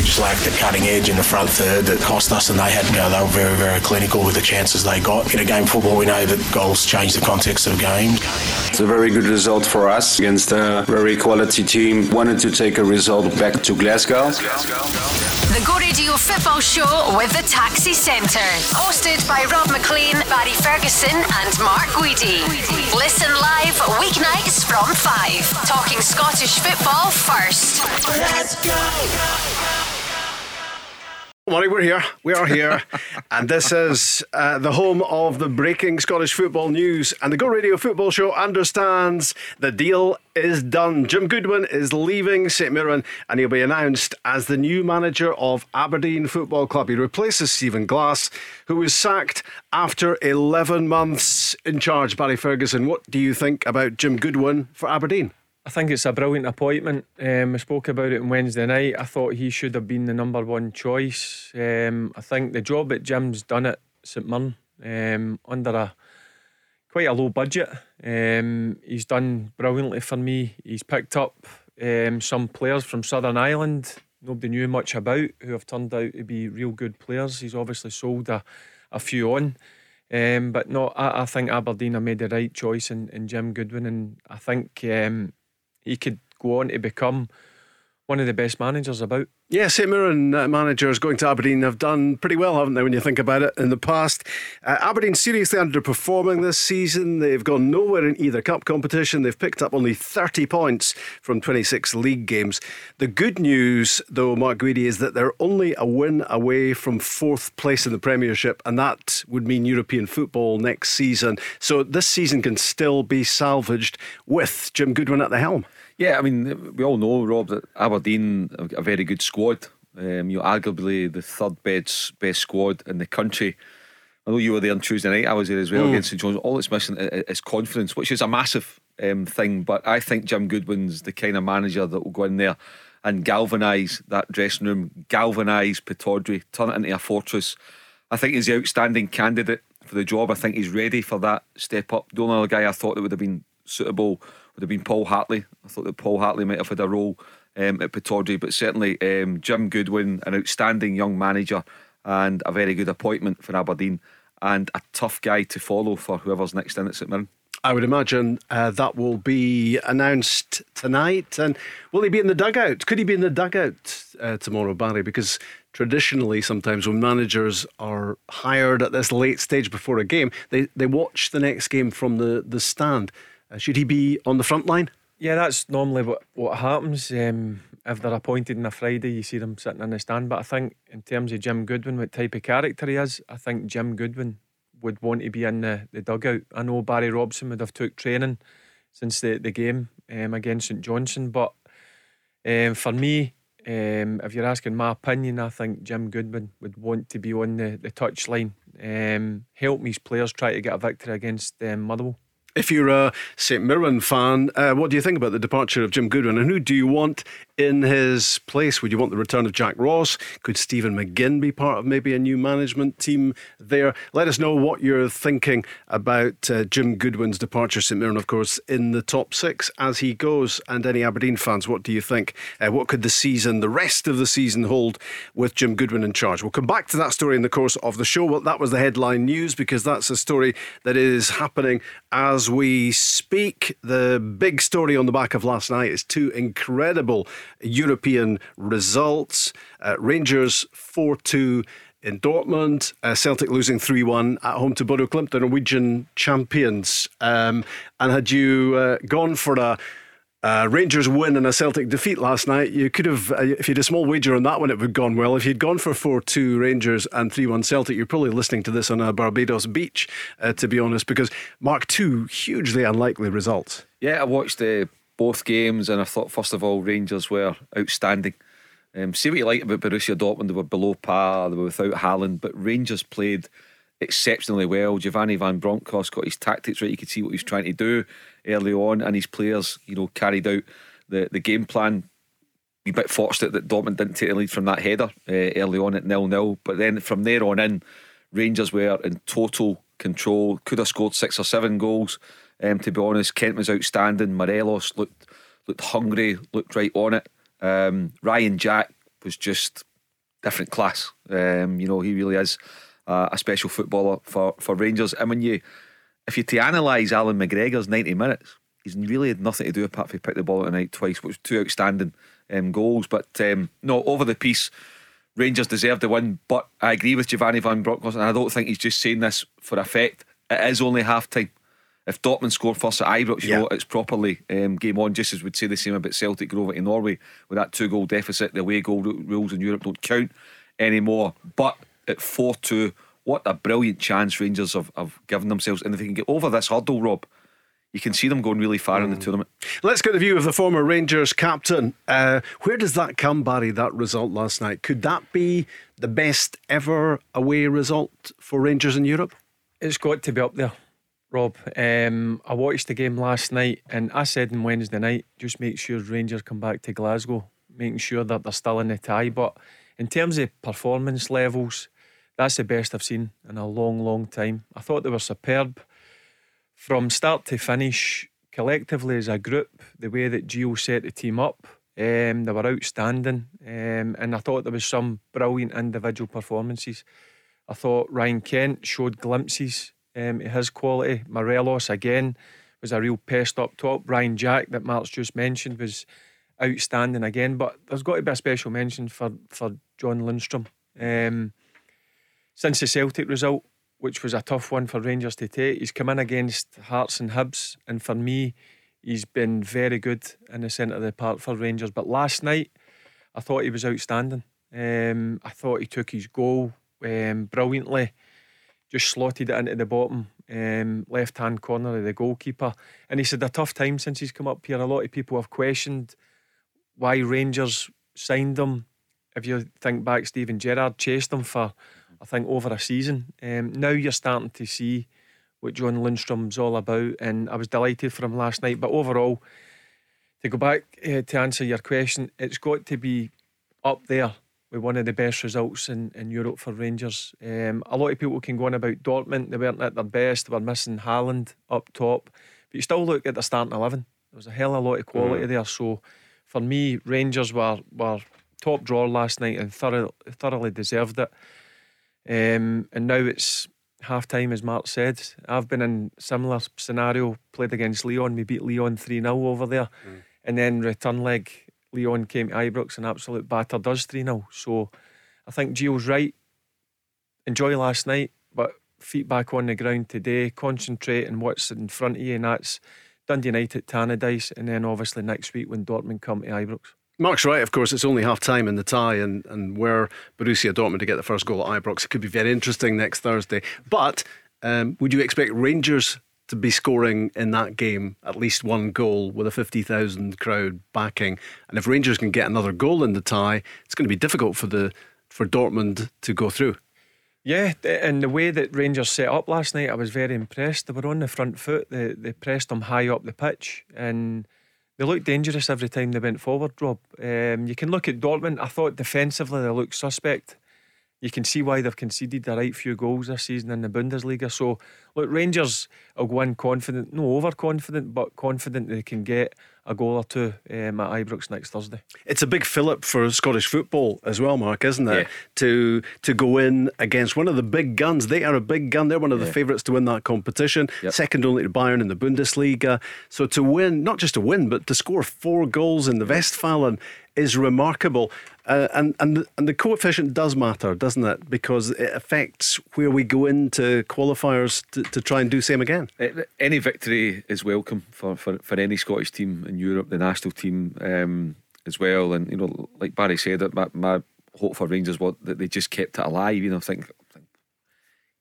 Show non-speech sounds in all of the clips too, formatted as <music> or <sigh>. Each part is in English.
We just lacked the cutting edge in the front third that cost us, and they had, you know, they were very, very clinical with the chances they got. In a game of football, we know that goals change the context of games. It's a very good result for us against a very quality team. Wanted to take a result back to Glasgow. The Go Radio Football Show with the Taxi Centre. Hosted by Rob Maclean, Barry Ferguson, and Mark Guidi. Listen live weeknights from 5. Talking Scottish football first. Let's go. Morning, we're here. We are here. <laughs> and this is uh, the home of the breaking Scottish football news. And the Go Radio Football Show understands the deal is done. Jim Goodwin is leaving St Mirren and he'll be announced as the new manager of Aberdeen Football Club. He replaces Stephen Glass, who was sacked after 11 months in charge. Barry Ferguson, what do you think about Jim Goodwin for Aberdeen? I think it's a brilliant appointment. Um, I spoke about it on Wednesday night. I thought he should have been the number one choice. Um, I think the job that Jim's done at St Mirren um, under a quite a low budget. Um, he's done brilliantly for me. He's picked up um, some players from Southern Ireland nobody knew much about who have turned out to be real good players. He's obviously sold a, a few on. Um, but no, I, I, think Aberdeen have made the right choice in, in Jim Goodwin, and I think um, he could go on to become one of the best managers about. Yeah, St Mirren uh, managers going to Aberdeen have done pretty well, haven't they, when you think about it in the past? Uh, Aberdeen seriously underperforming this season. They've gone nowhere in either cup competition. They've picked up only 30 points from 26 league games. The good news, though, Mark Guidi, is that they're only a win away from fourth place in the Premiership, and that would mean European football next season. So this season can still be salvaged with Jim Goodwin at the helm. Yeah, I mean, we all know, Rob, that Aberdeen a very good squad. Um, you know, arguably the third best best squad in the country. I know you were there on Tuesday night. I was there as well mm. against St John's. All it's missing is confidence, which is a massive um, thing. But I think Jim Goodwin's the kind of manager that will go in there and galvanise that dressing room, galvanise Pittodrie, turn it into a fortress. I think he's the outstanding candidate for the job. I think he's ready for that step up. The only other guy I thought that would have been suitable would have been Paul Hartley. I thought that Paul Hartley might have had a role um, at Pittodrie, but certainly um, Jim Goodwin, an outstanding young manager and a very good appointment for Aberdeen, and a tough guy to follow for whoever's next in at St Mirren. I would imagine uh, that will be announced tonight. And will he be in the dugout? Could he be in the dugout uh, tomorrow, Barry? Because traditionally, sometimes when managers are hired at this late stage before a game, they, they watch the next game from the, the stand. Uh, should he be on the front line? Yeah, that's normally what, what happens. Um, if they're appointed on a Friday, you see them sitting in the stand. But I think, in terms of Jim Goodwin, what type of character he is, I think Jim Goodwin would want to be in the, the dugout. I know Barry Robson would have took training since the, the game um, against St Johnstone. But um, for me, um, if you're asking my opinion, I think Jim Goodwin would want to be on the, the touchline, um, help his players try to get a victory against um, Motherwell. If you're a St Mirren fan, uh, what do you think about the departure of Jim Goodwin and who do you want in his place? Would you want the return of Jack Ross? Could Stephen McGinn be part of maybe a new management team there? Let us know what you're thinking about uh, Jim Goodwin's departure. St Mirren, of course, in the top six as he goes. And any Aberdeen fans, what do you think? Uh, what could the season, the rest of the season, hold with Jim Goodwin in charge? We'll come back to that story in the course of the show. Well, that was the headline news because that's a story that is happening as we speak. The big story on the back of last night is two incredible European results. Uh, Rangers 4 2 in Dortmund, uh, Celtic losing 3 1 at home to Bodo Glimt, the Norwegian champions. Um, and had you uh, gone for a Uh, Rangers win and a Celtic defeat last night. You could have, uh, if you had a small wager on that one, it would have gone well. If you'd gone for 4 2 Rangers and 3 1 Celtic, you're probably listening to this on a Barbados beach, uh, to be honest, because Mark, two hugely unlikely results. Yeah, I watched uh, both games and I thought, first of all, Rangers were outstanding. Um, see what you like about Borussia Dortmund, they were below par, they were without Haaland, but Rangers played exceptionally well. Giovanni Van Bronckhorst got his tactics right. You could see what he was trying to do early on, and his players, you know, carried out the, the game plan. A bit fortunate that Dortmund didn't take the lead from that header uh, early on at nil nil, but then from there on in, Rangers were in total control. Could have scored six or seven goals. Um, to be honest, Kent was outstanding. Morelos looked looked hungry, looked right on it. Um, Ryan Jack was just different class. Um, you know, he really is uh, a special footballer for, for Rangers. And when you, if you to analyse Allan McGregor's 90 minutes, he's really had nothing to do apart from pick the ball at night twice, which was two outstanding um, goals. But um, no, over the piece, Rangers deserved the win. But I agree with Giovanni Van Bronckhorst, and I don't think he's just saying this for effect. It is only half time. If Dortmund score first at Ibrox, you yeah. know, it's properly um, game on, just as we'd say the same about Celtic Grove in Norway with that two goal deficit. The away goal rules in Europe don't count anymore. But at 4 2. What a brilliant chance Rangers have, have given themselves. And if they can get over this hurdle, Rob, you can see them going really far mm. in the mm. tournament. Let's get the view of the former Rangers captain. Uh, where does that come, Barry, that result last night? Could that be the best ever away result for Rangers in Europe? It's got to be up there, Rob. Um, I watched the game last night and I said on Wednesday night, just make sure Rangers come back to Glasgow, making sure that they're still in the tie. But in terms of performance levels, that's the best I've seen in a long, long time. I thought they were superb from start to finish, collectively as a group. The way that Gio set the team up, um, they were outstanding, um, and I thought there was some brilliant individual performances. I thought Ryan Kent showed glimpses um, his quality. Morelos again was a real pest up top. Ryan Jack that Mark's just mentioned was outstanding again. But there's got to be a special mention for for John Lundstram. Um, since the Celtic result, which was a tough one for Rangers to take, he's come in against Hearts and Hibs, and for me, he's been very good in the centre of the park for Rangers. But last night, I thought he was outstanding. Um, I thought he took his goal um, brilliantly, just slotted it into the bottom um, left hand corner of the goalkeeper. And he said, a tough time since he's come up here. A lot of people have questioned why Rangers signed him. If you think back, Steven Gerrard chased him for I think, over a season. Um, now you're starting to see what John Lundstram's all about, and I was delighted for him last night. But overall, to go back uh, to answer your question, it's got to be up there with one of the best results in, in Europe for Rangers. Um, a lot of people can go on about Dortmund, they weren't at their best, they were missing Haaland up top. But you still look at the starting 11, there was a hell of a lot of quality mm. there. So for me, Rangers were, were top drawer last night and thoroughly, thoroughly deserved it. Um, and now it's half time, as Mark said. I've been in similar scenario, played against Lyon. We beat Lyon 3 0 over there. Mm. And then return leg, Lyon came to Ibrox and absolute battered us 3 0. So I think Gio's right. Enjoy last night, but feet back on the ground today. Concentrate on what's in front of you, and that's Dundee United, Tannadice, and then obviously next week when Dortmund come to Ibrox. Mark's right, of course, it's only half time in the tie, and, and where Borussia Dortmund to get the first goal at Ibrox, it could be very interesting next Thursday. But um, would you expect Rangers to be scoring in that game at least one goal with a 50,000 crowd backing? And if Rangers can get another goal in the tie, it's going to be difficult for the for Dortmund to go through. Yeah, and the way that Rangers set up last night, I was very impressed. They were on the front foot. They they pressed them high up the pitch, and they looked dangerous every time they went forward, Rob. Um, you can look at Dortmund. I thought defensively they looked suspect. You can see why they've conceded the right few goals this season in the Bundesliga. So, look, Rangers will go in confident, no overconfident, but confident they can get a goal or two um, at Ibrox next Thursday. It's a big fillip for Scottish football as well, Mark, isn't it? Yeah. To to go in against one of the big guns. They are a big gun. They're one of the yeah. favourites to win that competition. Yep. Second only to Bayern in the Bundesliga. So to win, not just to win, but to score four goals in the Westfalen, is remarkable. Uh, and, and, the, and the coefficient does matter, doesn't it? Because it affects where we go into qualifiers to, to try and do same again. Any victory is welcome for, for, for any Scottish team in Europe, the national team um, as well. And, you know, like Barry said, my, my hope for Rangers was that they just kept it alive. You know, I think, think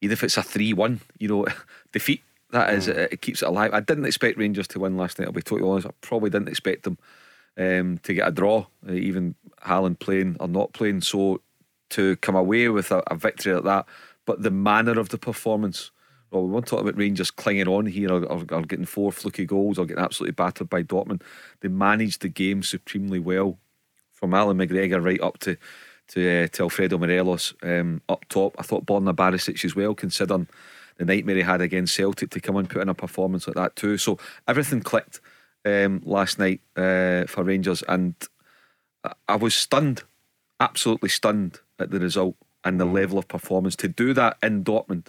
even if it's a 3 1, you know, <laughs> defeat that is, mm. it, it, keeps it alive. I didn't expect Rangers to win last night. I'll be totally honest. I probably didn't expect them um, to get a draw, uh, even Haaland playing or not playing. So to come away with a, a, victory like that, but the manner of the performance. Well, we won't talk about Rangers clinging on here or, or, or getting four fluky goals or getting absolutely battered by Dortmund. They managed the game supremely well, from Allan McGregor right up to to, uh, to Alfredo Morelos um, up top. I thought Borna Barisic as well, considering the nightmare he had against Celtic to come and put in a performance like that too. So everything clicked um, last night uh, for Rangers, and I was stunned, absolutely stunned at the result and the level of performance. To do that in Dortmund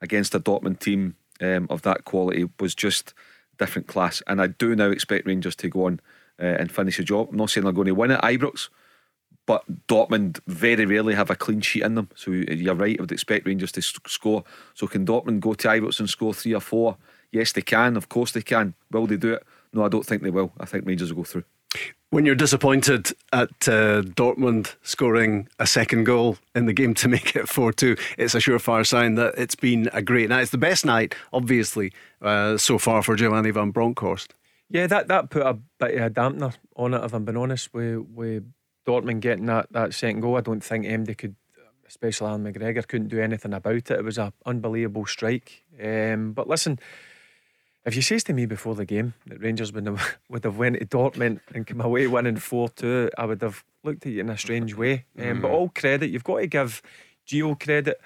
against a Dortmund team um, of that quality was just different class. And I do now expect Rangers to go on uh, and finish the job. I'm not saying they're going to win at Ibrox, but Dortmund very rarely have a clean sheet in them. So you're right, I would expect Rangers to score. So can Dortmund go to Ibrox and score three or four? Yes, they can. Of course they can. Will they do it? No, I don't think they will. I think Rangers will go through. When you're disappointed at uh, Dortmund scoring a second goal in the game to make it 4 2, it's a surefire sign that it's been a great night. It's the best night, obviously, uh, so far for Giovanni Van Bronckhorst. Yeah, that, that put a bit of a dampener on it, if I'm being honest, with, with Dortmund getting that, that second goal, I don't think MD could, especially Allan McGregor, couldn't do anything about it. It was an unbelievable strike. Um, but listen, if you says to me before the game that Rangers would have, <laughs> would have went to Dortmund and come away winning 4 2, I would have looked at you in a strange way. Um, mm. But all credit, you've got to give Gio credit.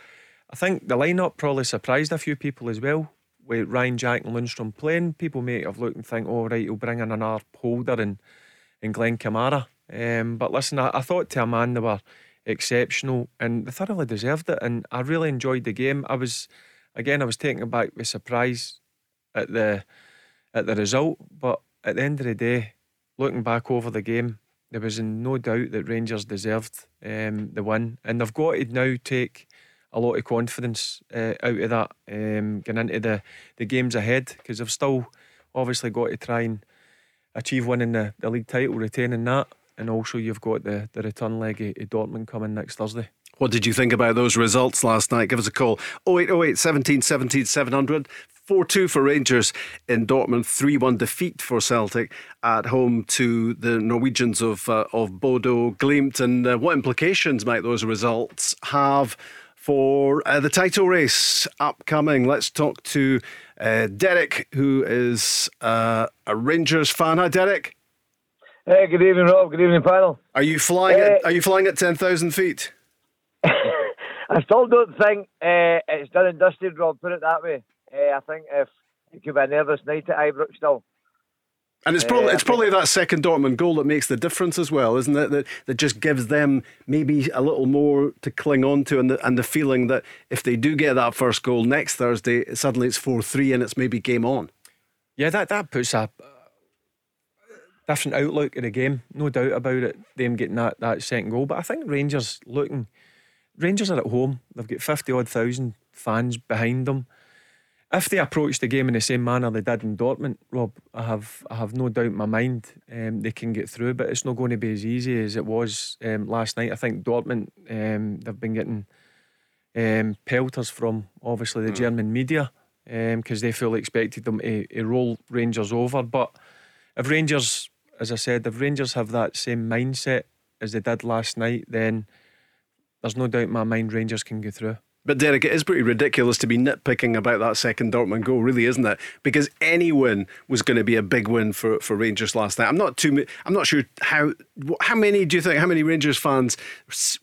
I think the lineup probably surprised a few people as well. With Ryan Jack and Lundstram playing, people may have looked and think, oh, right, he'll bring in an Arp Holder and, and Glen Kamara. Um, but listen, I, I thought to a man they were exceptional and they thoroughly deserved it. And I really enjoyed the game. I was, again, I was taken aback with surprise at the at the result. But at the end of the day, looking back over the game, there was no doubt that Rangers deserved um, the win, and they've got to now take a lot of confidence uh, out of that um, going into the the games ahead because they've still obviously got to try and achieve winning the, the league title, retaining that and also you've got the, the return leg of, Dortmund coming next Thursday. What did you think about those results last night? Give us a call 0808 17 17 700. 4 2 for Rangers in Dortmund, 3 1 defeat for Celtic at home to the Norwegians of, uh, of Bodo Glimt. And uh, what implications might those results have for uh, the title race upcoming? Let's talk to uh, Derek, who is uh, a Rangers fan. Hi, Derek. Hey, good evening, Rob. Good evening, panel. Are you flying? At, are you flying at ten thousand feet? <laughs> I still don't think uh, it's done and dusted, Rob. Put it that way. Uh, I think if it could be a nervous night at Ibrox still. And it's probably uh, it's probably that second Dortmund goal that makes the difference as well, isn't it? That that just gives them maybe a little more to cling on to, and the and the feeling that if they do get that first goal next Thursday, suddenly it's four three and it's maybe game on. Yeah, that that puts a different outlook of the game, no doubt about it. Them getting that, that second goal, but I think Rangers looking, Rangers are at home. They've got fifty odd thousand fans behind them. If they approach the game in the same manner they did in Dortmund, Rob, I have I have no doubt in my mind um, they can get through, but it's not going to be as easy as it was um, last night. I think Dortmund um, they've been getting um, pelters from obviously the mm. German media because um, they fully expected them to, to roll Rangers over, but if Rangers as I said, if Rangers have that same mindset as they did last night, then there's no doubt in my mind Rangers can go through. But Derek, it is pretty ridiculous to be nitpicking about that second Dortmund goal, really, isn't it? Because any win was going to be a big win for, for Rangers last night. I'm not too. I'm not sure how. How many do you think? How many Rangers fans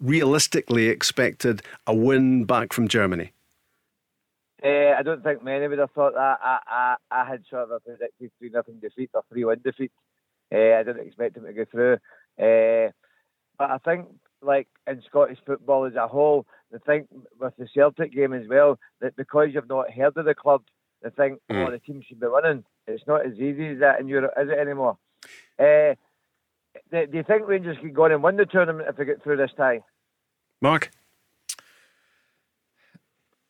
realistically expected a win back from Germany? Uh, I don't think many would have thought that. I, I, I had sort of predicted three nothing defeat or three one defeat. Uh, I didn't expect them to go through. Uh, but I think, like in Scottish football as a whole, the thing with the Celtic game as well, that because you've not heard of the club, they think, mm. oh, the team should be winning. It's not as easy as that in Europe, is it anymore? Uh, do you think Rangers can go on and win the tournament if they get through this tie? Mark?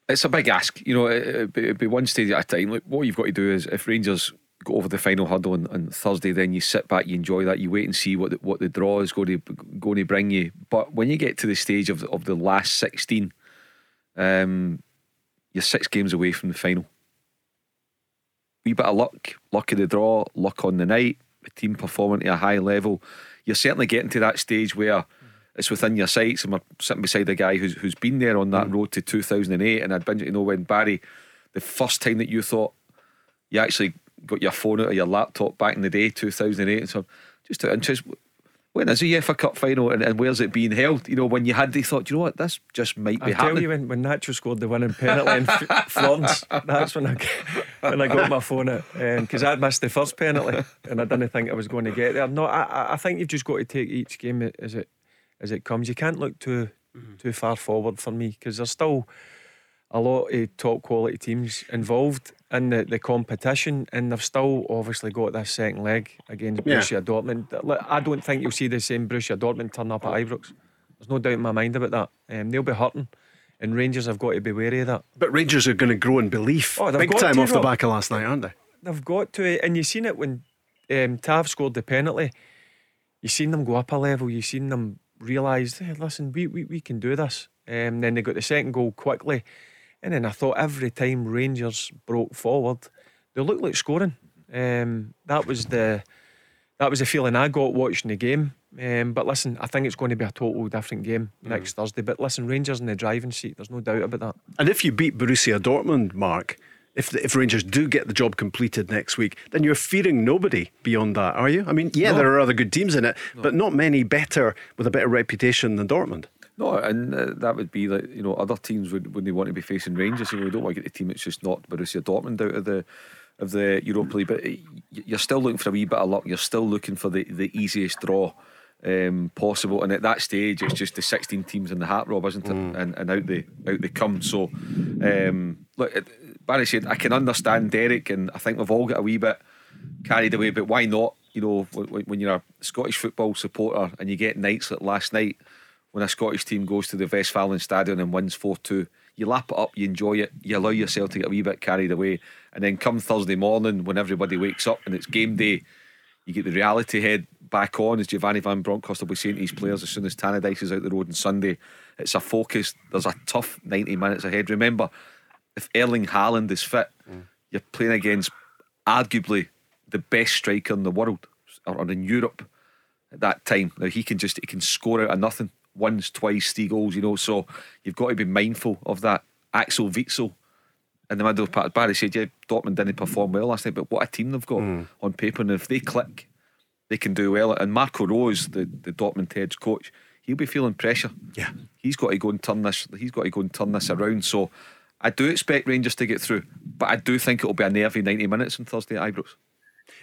It's a big ask. You know, it'd be, one stage at a time. Like, what you've got to do is if Rangers go over the final hurdle on, on, Thursday, then you sit back, you enjoy that, you wait and see what the, what the draw is going to going to bring you. But when you get to the stage of of the last sixteen, um, you're six games away from the final. Wee bit of luck, luck of the draw, luck on the night, the team performing at a high level. You're certainly getting to that stage where it's within your sights. And we're sitting beside a guy who's who's been there on that mm. road to 2008. And I'd been to know when Barry, the first time that you thought you actually got your phone out of your laptop back in the day, 2008. And so just to interest, when is the UEFA Cup final and, and, where's it being held? You know, when you had, the thought, you know what, this just might be I happening. tell you, when, when Nacho scored the winning penalty in <laughs> Florence, that's when I when I got my phone out because um, I'd missed the first penalty and I didn't think I was going to get there. No, I, I think you've just got to take each game as it as it comes. You can't look too mm-hmm. too far forward for me because there's still a lot of top quality teams involved in the, the competition, and they've still obviously got this second leg against yeah. Borussia Dortmund. I don't think you'll see the same Borussia Dortmund turn up at Ibrox. There's no doubt in my mind about that. Um, they'll be hurting. And Rangers have got to be wary of that. But Rangers are going to grow in belief. Oh, Big time to, off Rob. the back of last night, aren't they? They've got to. And you've seen it when um, Tav scored the penalty. You've seen them go up a level. You've seen them realise, hey, listen, we, we, we can do this. Um, then they got the second goal quickly. And then I thought every time Rangers broke forward, they looked like scoring. Um, that was the that was the feeling I got watching the game. Um, but listen, I think it's going to be a total different game mm. next Thursday. But listen, Rangers in the driving seat, there's no doubt about that. And if you beat Borussia Dortmund, Mark, if the, if Rangers do get the job completed next week, then you're fearing nobody beyond that, are you? I mean, yeah, no. there are other good teams in it, no. but not many better with a better reputation than Dortmund. No, and uh, that would be like you know other teams would when they want to be facing Rangers. You know, we don't want to get the team that's just not Borussia Dortmund out of the of the Europa League, but you're still looking for a wee bit of luck. You're still looking for the the easiest draw. Um, possible, and at that stage, it's just the 16 teams in the hat, Rob, isn't it? Mm. And, and out they out they come. So, um, look, Barry said I can understand Derek, and I think we've all got a wee bit carried away. But why not? You know, when you're a Scottish football supporter and you get nights like last night when a Scottish team goes to the Westfalen Stadion and wins 4 2. You lap it up, you enjoy it, you allow yourself to get a wee bit carried away. And then come Thursday morning when everybody wakes up and it's game day, you get the reality head back on, as Giovanni Van Bronckhorst will be saying to his players as soon as Tannadice is out the road on Sunday. It's a focus. There's a tough 90 minutes ahead. Remember, if Erling Haaland is fit, mm. you're playing against arguably the best striker in the world or in Europe at that time. Now he can just he can score out of nothing once, twice, three goals, you know. So you've got to be mindful of that. Axel Witsel in the middle of part. Barry said, yeah, Dortmund didn't perform well last night, but what a team they've got mm. on paper. And if they click, they can do well. And Marco Rose, the, the Dortmund head coach, he'll be feeling pressure. Yeah. He's got to go and turn this, he's got to go and turn this around. So I do expect Rangers to get through, but I do think it'll be a nervy 90 minutes on Thursday at Ibrox.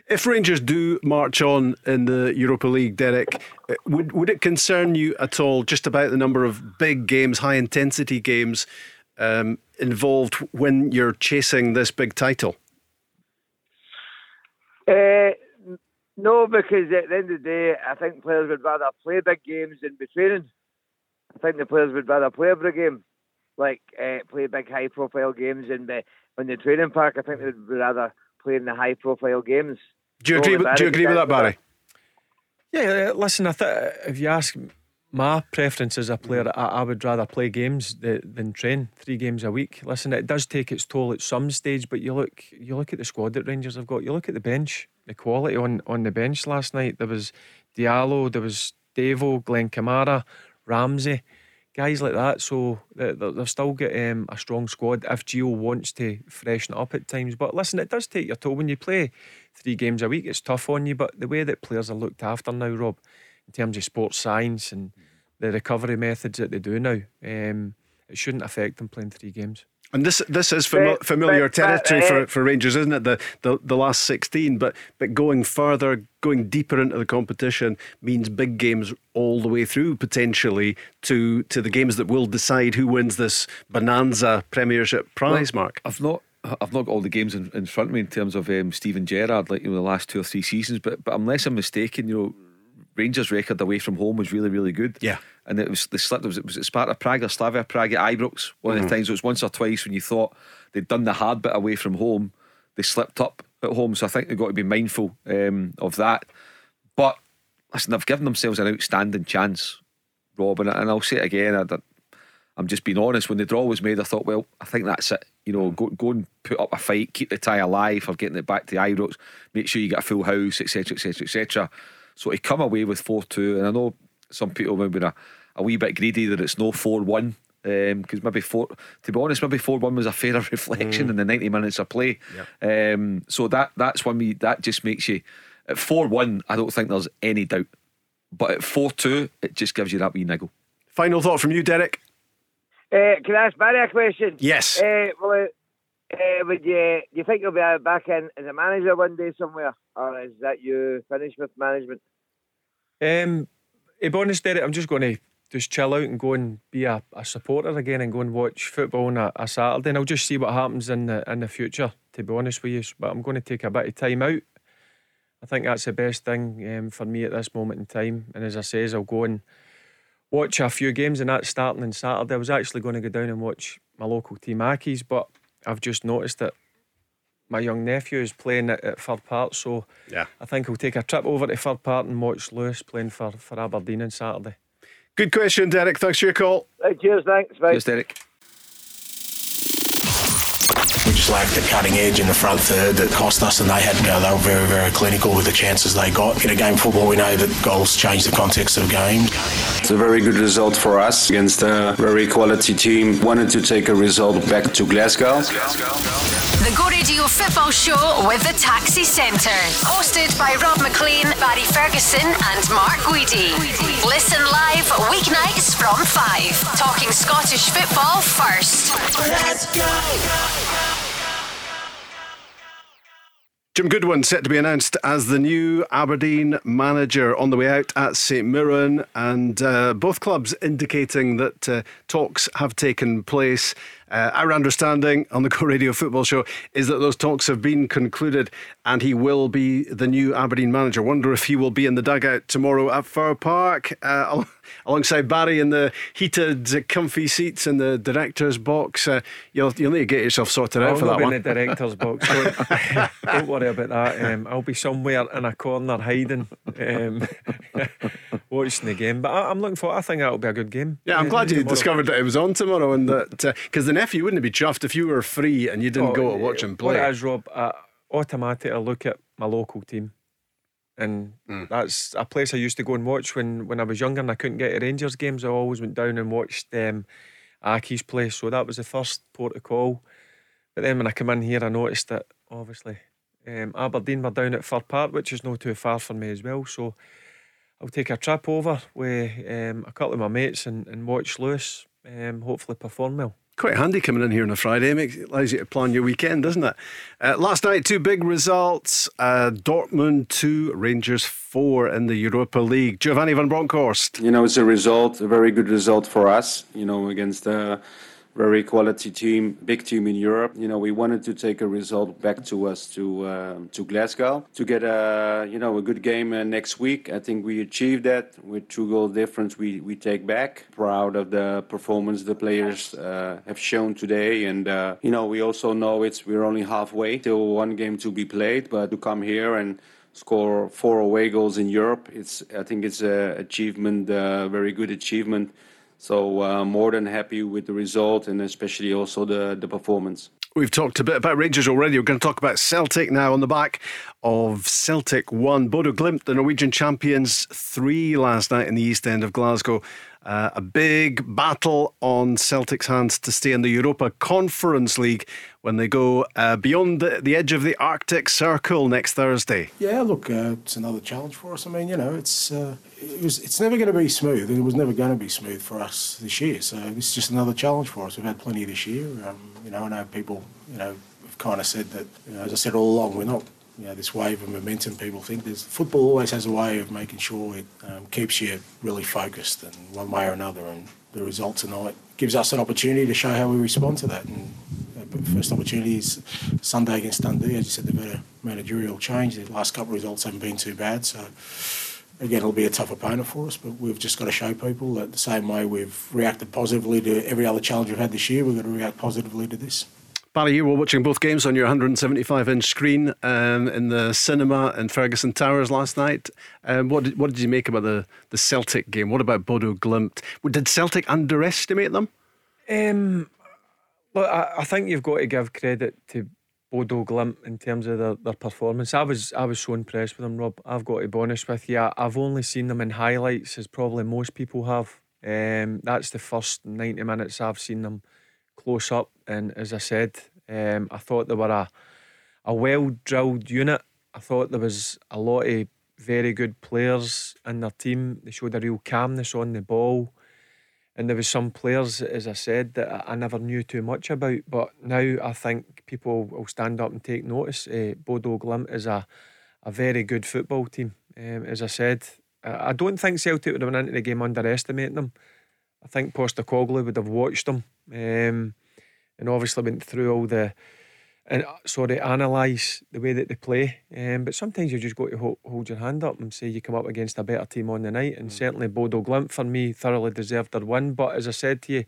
If Rangers do march on in the Europa League, Derek, uh, would would it concern you at all just about the number of big games, high intensity games um, involved when you're chasing this big title? Uh, no, because at the end of the day, I think players would rather play big games than be training. I think the players would rather play every game, like uh, play big high profile games in the in the training park. I think they would rather play in the high profile games. Do you agree? With, do you agree with that, Barry? Yeah, listen. I th- if you ask my preference as a player, mm. I, I would rather play games than train three games a week. Listen, it does take its toll at some stage, but you look, you look at the squad that Rangers have got. You look at the bench, the quality on on the bench last night. There was Diallo, there was Devo, Glen Kamara, Ramsey guys like that. So they've still got um, a strong squad if Gio wants to freshen up at times. But listen, it does take your toll when you play three games a week. It's tough on you, but the way that players are looked after now, Rob, in terms of sports science and the recovery methods that they do now, um, it shouldn't affect them playing three games. And this this is fami- familiar territory for, for Rangers, isn't it? The, the the last sixteen, but but going further, going deeper into the competition means big games all the way through potentially to to the games that will decide who wins this bonanza Premiership prize. Well, Mark, I've not. I've not got all the games in, in front of me in terms of um, Steven Gerrard, like you know the last two or three seasons, but but unless I'm mistaken, you know Rangers' record away from home was really, really good. Yeah. And it was they slipped. Was it, was it Sparta Prague or Slavia Prague at Ibrox? One mm-hmm. of the times it was once or twice when you thought they'd done the hard bit away from home, they slipped up at home. So I think they've got to be mindful um, of that. But listen, they've given themselves an outstanding chance, Rob, and, and I'll say it again. I, I'm just being honest. When the draw was made, I thought, well, I think that's it. You know, go go and put up a fight, keep the tie alive of getting it back to Ibrox, make sure you get a full house, etc., etc., etc. So to come away with four two, and I know some people have been a, a wee bit greedy that it's no four one. Because um, maybe four, to be honest, maybe four one was a fairer <laughs> reflection mm. in the ninety minutes of play. Yep. Um, so that that's when we that just makes you at four one. I don't think there's any doubt, but at four two, it just gives you that wee niggle. Final thought from you, Derek. Uh, can I ask Barry a question? Yes. Uh, well, uh, would you do you think you'll be back in as a manager one day somewhere, or is that you finished with management? Um, be honest, Derek, I'm just going to just chill out and go and be a, a supporter again and go and watch football on a, a, Saturday, and I'll just see what happens in the in the future. To be honest with you, but I'm going to take a bit of time out. I think that's the best thing um, for me at this moment in time. And as I says, I'll go and watch a few games, and that's starting on Saturday. I was actually going to go down and watch my local team Accies, but I've just noticed that my young nephew is playing at, at Fir Park, so yeah. I think I'll take a trip over to Fir Park and watch Lewis playing for, for Aberdeen on Saturday. Good question, Derek. Thanks for your call. cheers, thanks. Bye. Cheers, Derek. We just lacked the cutting edge in the front third that cost us, and they had you know, they were very, very clinical with the chances they got. In a game of football, we know that goals change the context of games. It's a very good result for us against a very quality team. Wanted to take a result back to Glasgow. The Go Radio Football Show with the Taxi Centre. Hosted by Rob Maclean, Barry Ferguson, and Mark Guidi. Listen live weeknights from 5. Talking Scottish football first. Let's go! Jim Goodwin set to be announced as the new Aberdeen manager on the way out at St Mirren, and uh, both clubs indicating that uh, talks have taken place. Uh, our understanding on the <laughs> Go Radio Football Show is that those talks have been concluded and he will be the new Aberdeen manager. Wonder if he will be in the dugout tomorrow at Fir Park uh, <laughs> alongside Barry in the heated, comfy seats in the director's box. Uh, you'll, you'll need to get yourself sorted I'll out for that one. in the director's box. <laughs> Don't, <laughs> don't, worry about that. Um, I'll be somewhere in a corner hiding, um, <laughs> watching the game. But I, am looking for. I think that'll be a good game. Yeah, I'm glad you tomorrow. discovered that it was on tomorrow and that because uh, the nephew wouldn't be chuffed if you were free and you didn't oh, go to watch him play. What it is, Rob? Uh, automatically I look at my local team. And mm. that's a place I used to go and watch when, when I was younger and I couldn't get to Rangers games. I always went down and watched um, Accies place, So that was the first port of call. But then when I come in here, I noticed that obviously um, Aberdeen were down at Fir Park, which is not too far from me as well. So I'll take a trip over with um, a couple of my mates and, and watch Lewis um, hopefully perform well. Quite handy coming in here on a Friday. It allows you to plan your weekend, doesn't it? Uh, last night, two big results: uh, Dortmund two, Rangers four in the Europa League. Giovanni van Bronckhorst. You know, it's a result, a very good result for us. You know, against. Uh, very quality team, big team in Europe. You know, we wanted to take a result back to us to uh, to Glasgow to get a you know a good game uh, next week. I think we achieved that with two goal difference. We we take back. Proud of the performance the players uh, have shown today, and uh, you know we also know it's we're only halfway, still one game to be played, but to come here and score four away goals in Europe, it's I think it's a achievement, a very good achievement so uh, more than happy with the result and especially also the, the performance. We've talked a bit about Rangers already. We're going to talk about Celtic now on the back of Celtic 1. Bodo Glimt, the Norwegian champions, 3 last night in the East End of Glasgow. Uh, a big battle on Celtic's hands to stay in the Europa Conference League when they go uh, beyond the, the, edge of the Arctic Circle next Thursday. Yeah, look, uh, it's another challenge for us. I mean, you know, it's uh, it was, it's never going to be smooth, and it was never going to be smooth for us this year. So is just another challenge for us. We've had plenty this year. Um, you know, I know people, you know, have kind of said that. You know, as I said all along, we're not you know, this wave of momentum people think. There's, football always has a way of making sure it um, keeps you really focused in one way or another. And the result tonight gives us an opportunity to show how we respond to that. And uh, first opportunity is Sunday against Dundee. As you said, they've had a managerial change. The last couple of results haven't been too bad. So again, it'll be a tough opponent for us, but we've just got to show people that the same way we've reacted positively to every other challenge we've had this year, we've got to react positively to this. Barry, you were watching both games on your 175 inch screen um, in the cinema in Ferguson Towers last night. Um, what, did, what did you make about the, the Celtic game? What about Bodo Glimt? Did Celtic underestimate them? Um, look, I, I think you've got to give credit to Bodo Glimt in terms of their, their performance. I was I was so impressed with them, Rob. I've got to be honest with you. I've only seen them in highlights, as probably most people have. Um, that's the first ninety minutes I've seen them close up, and as I said, um, I thought they were a a well drilled unit. I thought there was a lot of very good players in their team. They showed a real calmness on the ball. And there was some players, as I said, that I never knew too much about. But now I think people will stand up and take notice. Uh, Bodo Glimt is a, a very good football team. Um, as I said, I don't think Celtic would have went into the game underestimating them. I think Postecoglou would have watched them um, and obviously went through all the and uh, sorry, analyse the way that they play. Um, but sometimes you just got to hold, hold, your hand up and say you come up against a better team on the night. And mm. certainly Bodo Glimt for me thoroughly deserved their win. But as I said to you,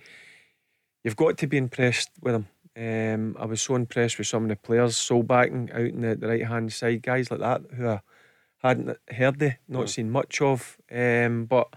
you've got to be impressed with them. Um, I was so impressed with some of the players, so Solbakken out in the, the right hand side, guys like that who I hadn't heard of, not mm. seen much of. Um, but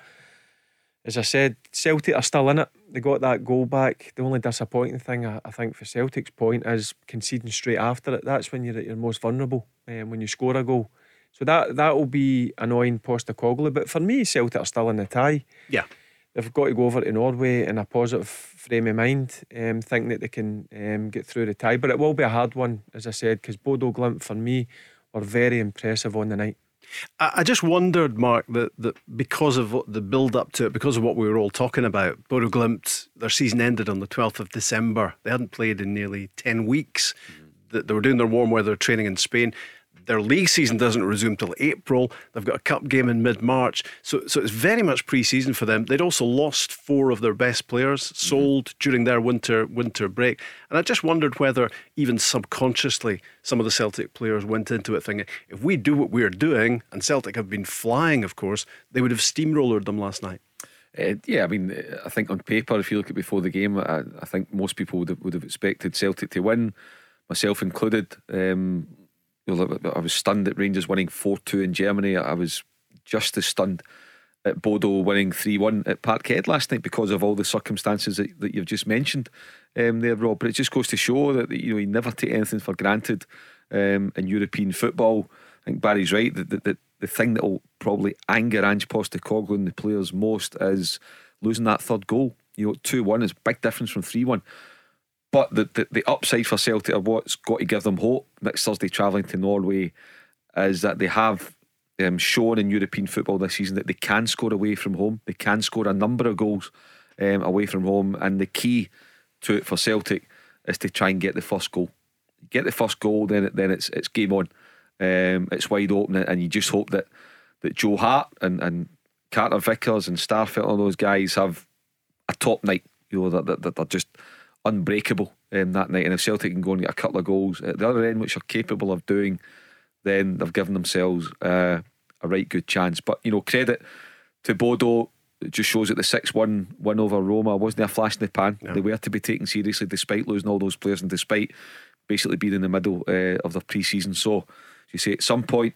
as I said, Celtic are still in it. They got that goal back. The only disappointing thing I, I think for Celtic's point is conceding straight after it. That's when you're at your most vulnerable um, when you score a goal. So that that will be annoying Postecoglou. But for me, Celtic are still in the tie. Yeah. They've got to go over to Norway in a positive frame of mind, um, thinking that they can um, get through the tie. But it will be a hard one, as I said, because Bodo Glimt, for me, were very impressive on the night. I just wondered, Mark, that, that because of what the build up to it, because of what we were all talking about, Bodo Glimt, their season ended on the 12th of December. They hadn't played in nearly 10 weeks. Mm-hmm. They were doing their warm weather training in Spain. Their league season doesn't resume till April. They've got a cup game in mid March. So, so it's very much pre season for them. They'd also lost four of their best players, sold mm-hmm. during their winter winter break. And I just wondered whether, even subconsciously, some of the Celtic players went into it thinking, if we do what we're doing, and Celtic have been flying, of course, they would have steamrollered them last night. Uh, yeah, I mean, I think on paper, if you look at before the game, I, I think most people would have, would have expected Celtic to win, myself included. Um, I was stunned at Rangers winning 4 2 in Germany. I was just as stunned at Bodo winning 3 1 at Parkhead last night because of all the circumstances that, that you've just mentioned um, there, Rob. But it just goes to show that you know you never take anything for granted um, in European football. I think Barry's right. The, the, the thing that will probably anger Ange Postecoglou and the players most is losing that third goal. You know, 2 1 is a big difference from 3 1. But the, the, the upside for Celtic, or what's got to give them hope next Thursday travelling to Norway, is that they have um, shown in European football this season that they can score away from home. They can score a number of goals um, away from home. And the key to it for Celtic is to try and get the first goal. Get the first goal, then then it's it's game on. Um, it's wide open, and you just hope that that Joe Hart and, and Carter Vickers and Starfelt, all those guys have a top night. You know that, that, that they're just unbreakable um, that night. And if Celtic can go and get a couple of goals at the other end, which are capable of doing, then they've given themselves uh, a right good chance. But you know, credit to Bodo. It just shows that the 6 1 win over Roma wasn't a flash in the pan. They were to be taken seriously despite losing all those players and despite basically being in the middle uh, of the pre season. So, you say at some point,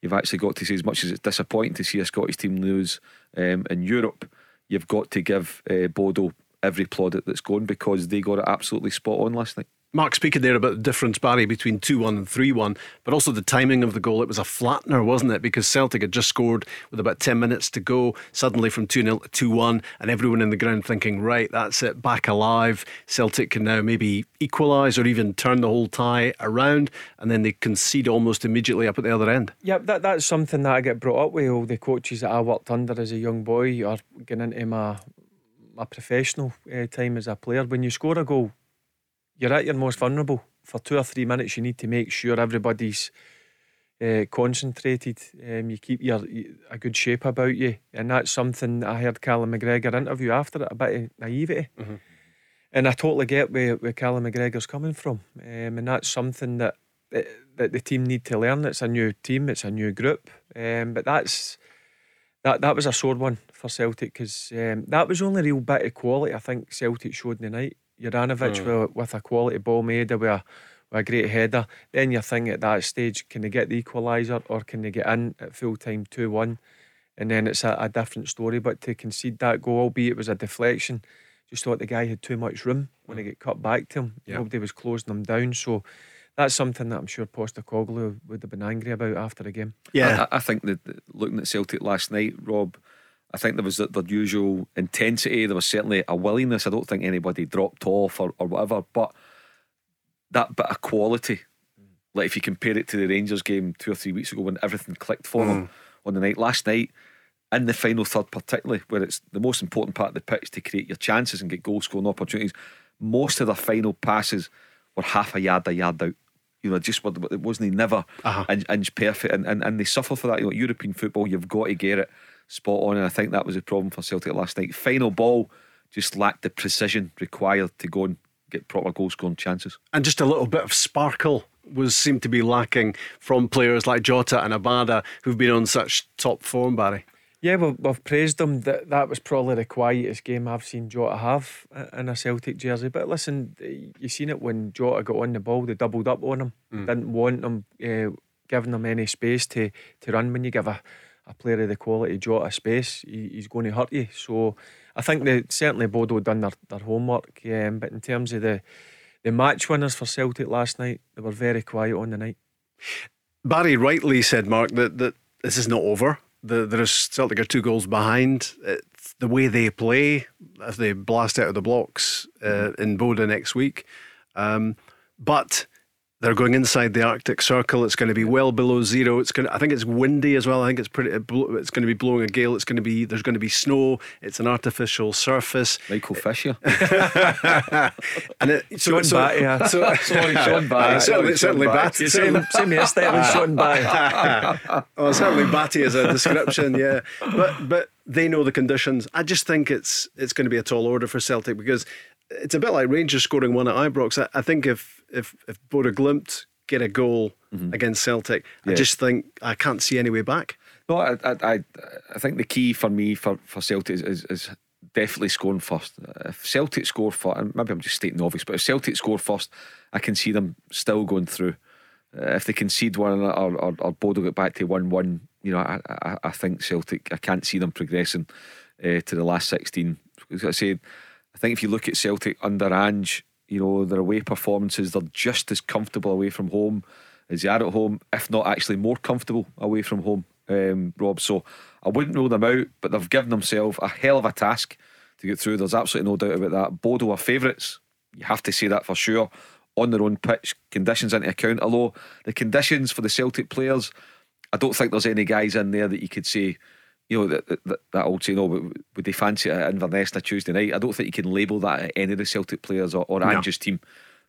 you've actually got to say, as much as it's disappointing to see a Scottish team lose um, in Europe, you've got to give uh, Bodo every plaudit that's going because they got it absolutely spot on last night. Mark speaking there about the difference, Barry, between 2 1 and 3 1, but also the timing of the goal. It was a flattener, wasn't it? Because Celtic had just scored with about 10 minutes to go, suddenly from 2 0 to 2 1, and everyone in the ground thinking, right, that's it, back alive. Celtic can now maybe equalise or even turn the whole tie around, and then they concede almost immediately up at the other end. Yeah, that, that's something that I get brought up with all the coaches that I worked under as a young boy or getting into my my professional uh, time as a player, when you score a goal, you're at your most vulnerable. For two or three minutes, you need to make sure everybody's uh, concentrated. Um, you keep your a good shape about you, and that's something I heard Callum McGregor interview after it a bit of naivety. Mm-hmm. And I totally get where, where Callum McGregor's coming from, um, and that's something that, that, that the team need to learn. It's a new team, it's a new group, um, but that's that that was a sore one for Celtic because um, that was only real bit of quality I think Celtic showed in the night. Juranovic Mm. with, with a quality ball made with a, with a great header. Then you're thinking at that stage, can they get the equaliser or can they get in at full time 2 1? And then it's a, a different story. But to concede that goal, albeit it was a deflection, just thought the guy had too much room when he got cut back to him. Nobody was closing him down. So that's something that I'm sure Postecoglou would have been angry about after the game. Yeah. I, I think that that looking at Celtic last night, Rob, I think there was the, the usual intensity. There was certainly a willingness. I don't think anybody dropped off or, or whatever, but that bit of quality, like if you compare it to the Rangers game two or three weeks ago when everything clicked for them mm. on the night, last night, in the final third, particularly, where it's the most important part of the pitch to create your chances and get goal scoring opportunities, most of the final passes were half a yard, a yard out. You know, just what it wasn't he never Uh-huh. inch, inch perfect, and, and and they suffer for that. You know, European football, you've got to get it spot on, and I think that was a problem for Celtic last night. Final ball just lacked the precision required to go and get proper goal scoring chances. and just a little bit of sparkle was seemed to be lacking from players like Jota and Abada who've been on such top form, Barry. Yeah, we've, we've praised him. That that was probably the quietest game I've seen Jota have uh, in a Celtic jersey. But listen, you seen it when Jota got on the ball. They doubled up on him. Didn't want him, uh, giving him any space to, to run. When you give a, a player of the quality Jota space, he, he's going to hurt you. So I think they certainly Bodo done their, their homework. Um, but in terms of the the match winners for Celtic last night, they were very quiet on the night. Barry rightly said, Mark, that, that this is not over. The, there is Celtic are two goals behind. It's the way they play, if they blast out of the blocks uh, in Boda next week. Um, but they're going inside the Arctic Circle. It's going to be well below zero. It's going. To, I think it's windy as well. I think it's pretty. It's going to be blowing a gale. It's going to be. There's going to be snow. It's an artificial surface. Michael Fisher. <laughs> and it, Sean Batty, uh, so, Sorry, Sean Batty. <laughs> Uh, certainly, certainly Batty. Same, same hairstyle as Sean <laughs> Batty. oh, certainly Batty is a description, yeah. But but they know the conditions. I just think it's it's going to be a tall order for Celtic because it's a bit like Rangers scoring one at Ibrox. I, I think if if if Bodo Glimt get a goal against Celtic, I just think I can't see any way back. No, I, I, I, I think the key for me for, for Celtic is, is, is definitely scoring first. If Celtic score first, and maybe I'm just stating the obvious, but if Celtic score first, I can see them still going through. Uh, if they concede one or, or, or Bodo get back to 1 1, you know, I, I, I think Celtic, I can't see them progressing uh, to the last 16. As I said, I think if you look at Celtic under Ange, you know, their away performances, they're just as comfortable away from home as they are at home, if not actually more comfortable away from home, um, Rob. So I wouldn't rule them out, but they've given themselves a hell of a task to get through. There's absolutely no doubt about that. Bodo are favourites. You have to say that for sure. On their own pitch, conditions into account. Although the conditions for the Celtic players, I don't think there's any guys in there that you could say, you know, that that, that old saying, oh, would they fancy it at Inverness on a Tuesday night? I don't think you can label that at any of the Celtic players or, or No. Ange's team.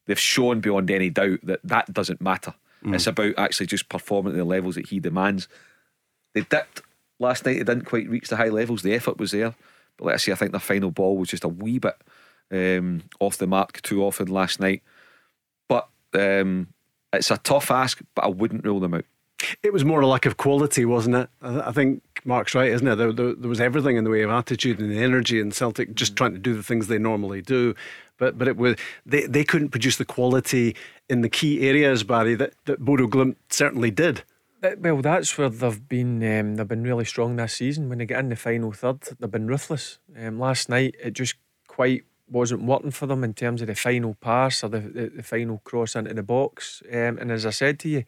They've shown beyond any doubt that that doesn't matter. It's about actually just performing at the levels that he demands. They dipped last night. They didn't quite reach the high levels. The effort was there, but let's say I think the final ball was just a wee bit um, off the mark too often last night. But um, it's a tough ask, but I wouldn't rule them out. It was more a lack of quality, wasn't it? I think Mark's right, isn't it? There, there, there was everything in the way of attitude and energy, and Celtic just trying to do the things they normally do. But but it was they, they couldn't produce the quality in the key areas, Barry, that, that Bodo Glimt certainly did. Well, that's where they've been. Um, they've been really strong this season. When they get in the final third, they've been ruthless. Um, last night, it just quite wasn't working for them in terms of the final pass or the, the, the final cross into the box. Um, and as I said to you,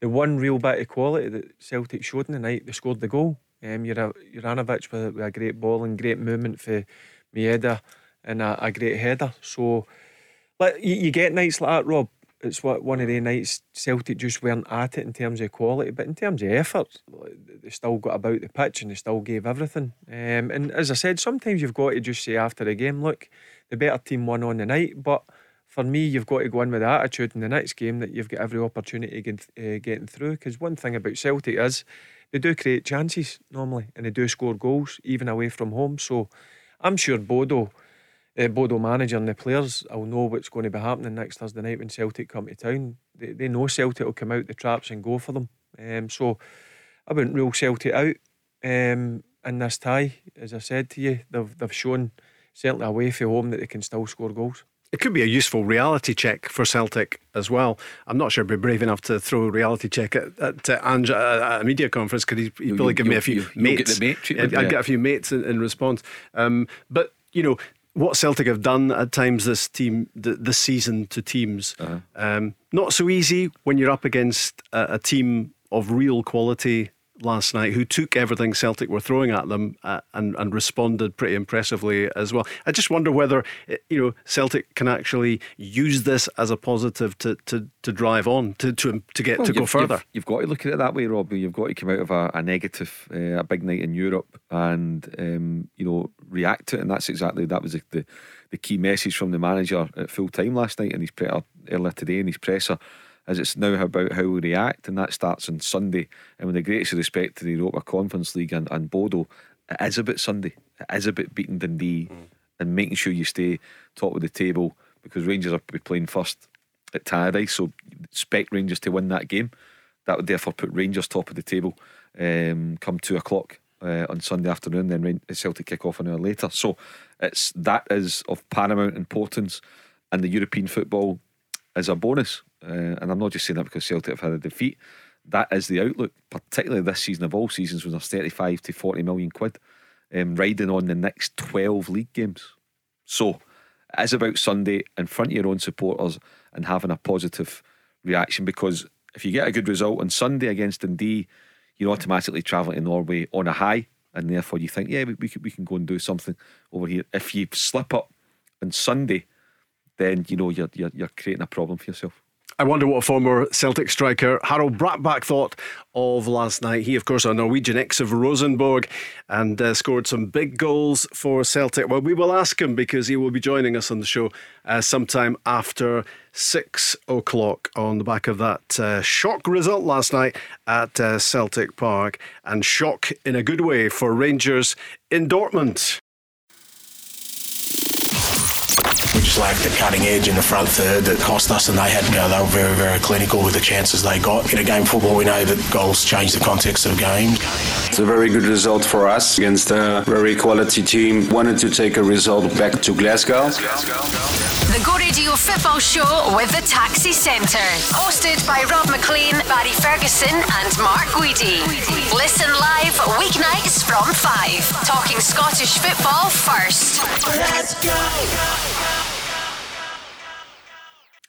the one real bit of quality that Celtic showed in the night, they scored the goal. Um, Juranovic with, with a great ball and great movement for Maeda and a, a great header. So, like you, you get nights like that, Rob. It's what one of the nights Celtic just weren't at it in terms of quality, but in terms of effort, they still got about the pitch and they still gave everything. Um, and as I said, sometimes you've got to just say after the game, look, the better team won on the night, but for me, you've got to go in with the attitude in the next game that you've got every opportunity get, uh, getting through. Because one thing about Celtic is they do create chances normally, and they do score goals even away from home. So I'm sure Bodo uh, Bodo manager and the players will know what's going to be happening next Thursday night when Celtic come to town. They, they know Celtic will come out the traps and go for them. Um, so I wouldn't rule Celtic out. Um, in this tie. As I said to you, they've they've shown certainly away from home that they can still score goals. It could be a useful reality check for Celtic as well. I'm not sure I'd be brave enough to throw a reality check at, at, uh, at a media conference because he'd, he'd probably give me a few mates. get the mate I'd get a few mates in, in response. Um, but, you know, what Celtic have done at times this team, this season to teams, Uh-huh. um, not so easy when you're up against a, a team of real quality last night who took everything Celtic were throwing at them uh, and and responded pretty impressively as well. I just wonder whether eh, you know Celtic can actually use this as a positive to to, to drive on to to to get Well, to go further. You've, you've got to look at it that way, Robbie. You've got to come out of a, a negative, uh, a big night in Europe, and um, you know react to it. And that's exactly that was the, the, the key message from the manager at full time last night, and his pre- earlier today in his presser. As it's now about how we react, and that starts on Sunday. And with the greatest respect to the Europa Conference League and, and Bodo, it is about Sunday. It is about beating Dundee and making sure you stay top of the table because Rangers are playing first at Tannadice, so expect Rangers to win that game. That would therefore put Rangers top of the table um, come two o'clock uh, on Sunday afternoon. Then Celtic kick off an hour later. So it's that is of paramount importance, and the European football is a bonus. Uh, and I'm not just saying that because Celtic have had a defeat. That is the outlook, particularly this season of all seasons, when there's 35 to 40 million quid um, riding on the next 12 league games. So it is about Sunday in front of your own supporters and having a positive reaction because if you get a good result on Sunday against Dundee, you're automatically travelling to Norway on a high, and therefore you think, yeah, we, we, can, we can go and do something over here. If you slip up on Sunday, then you know you're, you're, you're creating a problem for yourself. I wonder what former Celtic striker Harald Brattbakk thought of last night. He, of course, a Norwegian ex of Rosenborg and uh, scored some big goals for Celtic. Well, we will ask him because he will be joining us on the show uh, sometime after six o'clock on the back of that uh, shock result last night at uh, Celtic Park and shock in a good way for Rangers in Dortmund. We just lacked the cutting edge in the front third that cost us, and they had, you know, they were very, very clinical with the chances they got. In a game of football, we know that goals change the context of games. It's a very good result for us against a very quality team. Wanted to take a result back to Glasgow. The Go Radio Football Show with the Taxi Centre. Hosted by Rob Maclean, Barry Ferguson, and Mark Guidi. Listen live weeknights from 5. Talking Scottish football first. Let's go.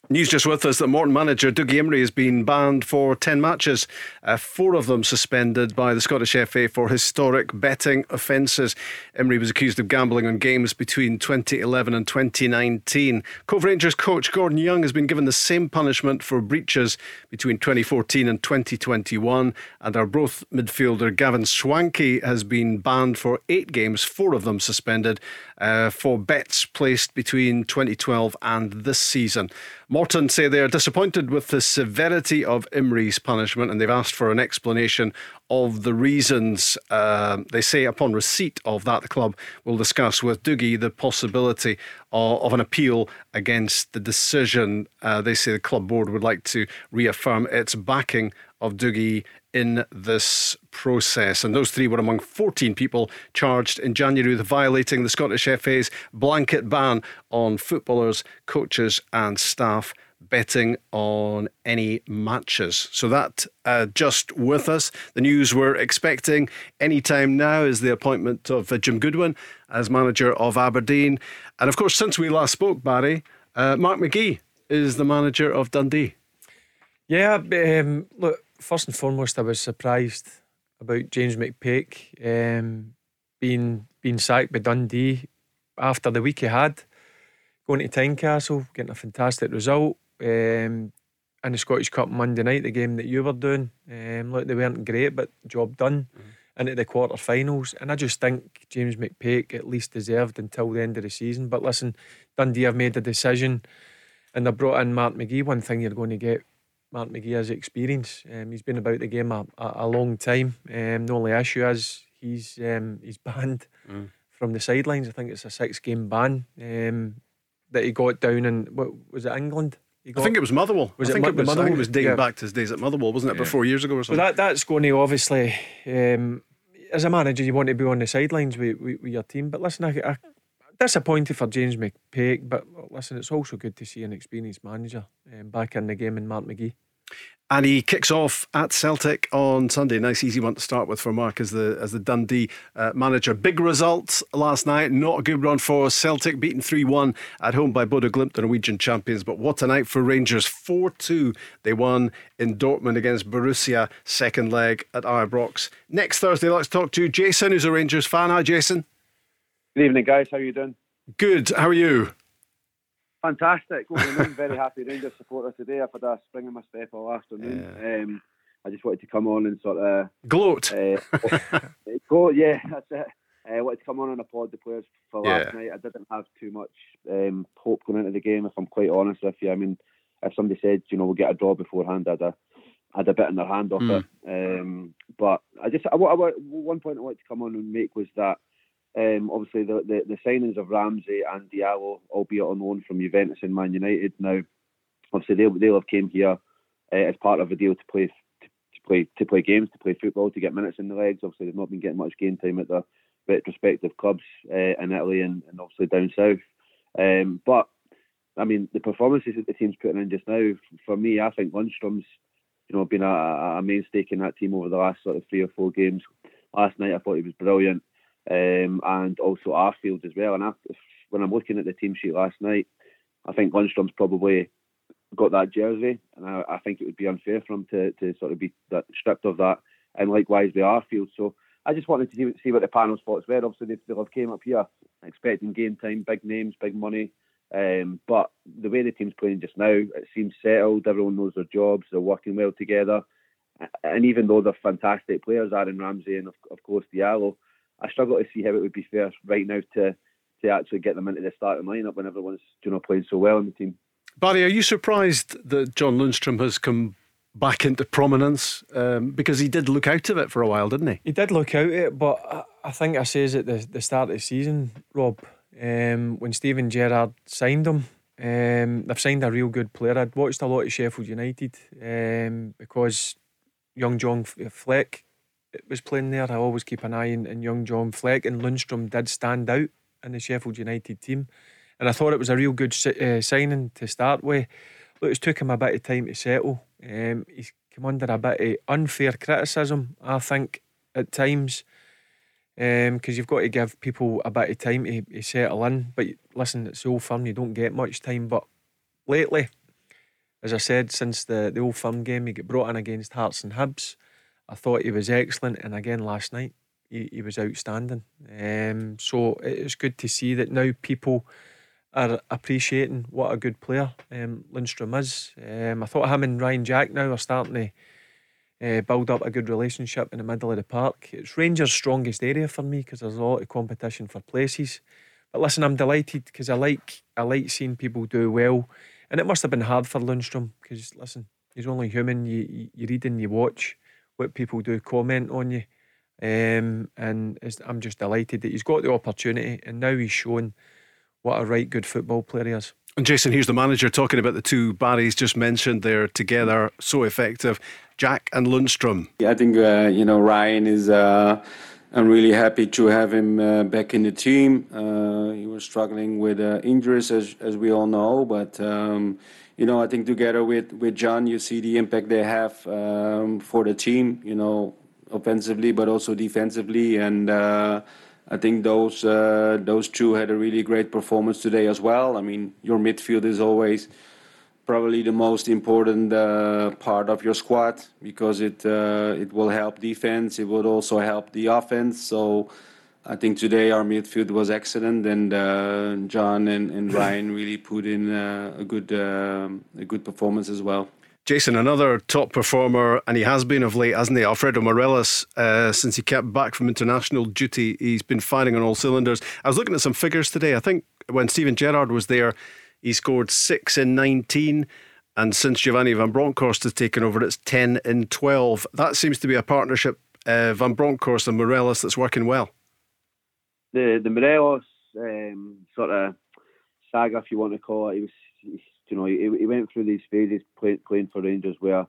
News just with us that Morton manager Dougie Imrie has been banned for 10 matches, uh, four of them suspended by the Scottish FA for historic betting offences. Imrie was accused of gambling on games between 2011 and 2019. Cove Rangers coach Gordon Young has been given the same punishment for breaches between 2014 and 2021. And Arbroath midfielder Gavin Swankie has been banned for eight games, four of them suspended, uh, for bets placed between 2012 and this season. Morton say they are disappointed with the severity of Imrie's punishment and they've asked for an explanation of the reasons. Uh, they say upon receipt of that, the club will discuss with Dougie the possibility of, of an appeal against the decision. Uh, they say the club board would like to reaffirm its backing of Dougie in this process. And those three were among 14 people charged in January with violating the Scottish FA's blanket ban on footballers, coaches, and staff betting on any matches. So that uh, just with us. The news we're expecting any time now is the appointment of uh, Jim Goodwin as manager of Aberdeen. And of course, since we last spoke, Barry, uh, Mark McGhee is the manager of Dundee. Yeah, um, look, first and foremost, I was surprised about James McPake um, being being sacked by Dundee after the week he had, going to Tynecastle, getting a fantastic result. Um, in the Scottish Cup Monday night, the game that you were doing, um, look, they weren't great, but job done into the quarter finals. And I just think James McPake at least deserved until the end of the season. But listen, Dundee have made a decision and they brought in Mark McGhee. One thing you're going to get Mark McGhee has experience. Um, he's been about the game a, a, a long time. Um, the only issue is he's um, he's <laughs> banned Mm. from the sidelines. I think it's a six game ban um, that he got down in what was it England? I think it was Motherwell. Was I think it the was, Motherwell? was dating Yeah. back to his days at Motherwell, wasn't it? About four years ago or So something. that that's going to obviously um, as a manager, you want to be on the sidelines with, with, with your team. But listen, I, I disappointed for James McPake, but listen, it's also good to see an experienced manager um, back in the game in Mark McGhee. And he kicks off at Celtic on Sunday. Nice, easy one to start with for Mark as the as the Dundee uh, manager. Big result last night. Not a good run for Celtic, beaten 3 1 at home by Bodo Glimt, the Norwegian champions. But what a night for Rangers. 4 2 they won in Dortmund against Borussia, second leg at Ibrox. Next Thursday, let's talk to Jason, who's a Rangers fan. Hi, Jason. Good evening, guys. How are you doing? Good. How are you? Fantastic. Well, I'm <laughs> very happy Rangers supporter today. I've had a spring in my step all afternoon. Yeah. Um, I just wanted to come on and sort of gloat. Uh, <laughs> <laughs> go, yeah, that's it. Uh, I wanted to come on and applaud the players for last yeah. night. I didn't have too much um, hope going into the game, if I'm quite honest with you. I mean, if somebody said, you know, we'll get a draw beforehand, I'd have, had a bit in their hand off mm. it. Um, but I just, I, I, one point I wanted to come on and make was that um, obviously, the, the, the, signings of Ramsey and Diallo, albeit on loan from Juventus and Man United, now obviously they'll, they'll have came here uh, as part of a deal to play to, play to play games, to play football, to get minutes in the legs. Obviously, they've not been getting much game time at their respective clubs uh, in Italy and, and, obviously down south. Um, but I mean, the performances that the team's putting in just now, for me, I think Lundstram's you know been a, a mainstay in that team over the last sort of three or four games. Last night, I thought he was brilliant um, and also Arfield as well. And I, when I'm looking at the team sheet last night, I think Lundstram's probably got that jersey, and I, I, think it would be unfair for him to, to sort of be that stripped of that. And likewise with Arfield. So I just wanted to see, see what the panel's thoughts were. Obviously, they, they'll have came up here expecting game time, big names, big money. Um, but the way the team's playing just now, it seems settled. Everyone knows their jobs. They're working well together. And even though they're fantastic players, Aaron Ramsey and of, of course Diallo, I struggle to see how it would be fair right now to to actually get them into the starting lineup when everyone's you know playing so well in the team. Barry, are you surprised that John Lundstram has come back into prominence um, because he did look out of it for a while, didn't he? He did look out of it, but I think I says at the, the start of the season, Rob, um, when Steven Gerrard signed him, um, they've signed a real good player. I'd watched a lot of Sheffield United um, because young John Fleck was playing there, I always keep an eye on, on young John Fleck, and Lundstram did stand out in the Sheffield United team. And I thought it was a real good uh, signing to start with. Look, it took him a bit of time to settle. Um, he's come under a bit of unfair criticism, I think, at times. Because um, you've got to give people a bit of time to, to settle in. But listen, it's the old firm, you don't get much time. But lately, as I said, since the, the old firm game, he got brought in against Hearts and Hibs. I thought he was excellent, and again last night he, he was outstanding. Um, so it's good to see that now people are appreciating what a good player um, Lundstram is. Um, I thought him and Ryan Jack now are starting to uh, build up a good relationship in the middle of the park. It's Rangers' strongest area for me because there's a lot of competition for places. But listen, I'm delighted because I like I like seeing people do well, and it must have been hard for Lundstram because listen, he's only human. You, you, you read and you watch what people do comment on you. Um, and I'm just delighted that he's got the opportunity and now he's shown what a right good football player he is. And Jason, here's the manager talking about the two Barrys just mentioned. They're together, so effective. Jack and Lundstram. Yeah, I think uh, you know Ryan is. Uh, I'm really happy to have him uh, back in the team. Uh, he was struggling with uh, injuries, as as we all know, but. Um, you know, I think together with, with John, you see the impact they have um, for the team, you know, offensively, but also defensively. And uh, I think those uh, those two had a really great performance today as well. I mean, your midfield is always probably the most important uh, part of your squad because it uh, it will help defense. It would also help the offense. So I think today our midfield was excellent, and uh, John and, and, <coughs> Ryan really put in uh, a good uh, a good performance as well. Jason, another top performer, and he has been of late, hasn't he? Alfredo Morelos, uh, since he kept back from international duty, he's been firing on all cylinders. I was looking at some figures today. I think when Steven Gerrard was there, he scored six in 19. And since Giovanni Van Bronckhorst has taken over, it's 10 in 12. That seems to be a partnership, uh, Van Bronckhorst and Morelos, that's working well the the Morelos um, sort of saga, if you want to call it, he was, you know, he, he went through these phases play, playing for Rangers where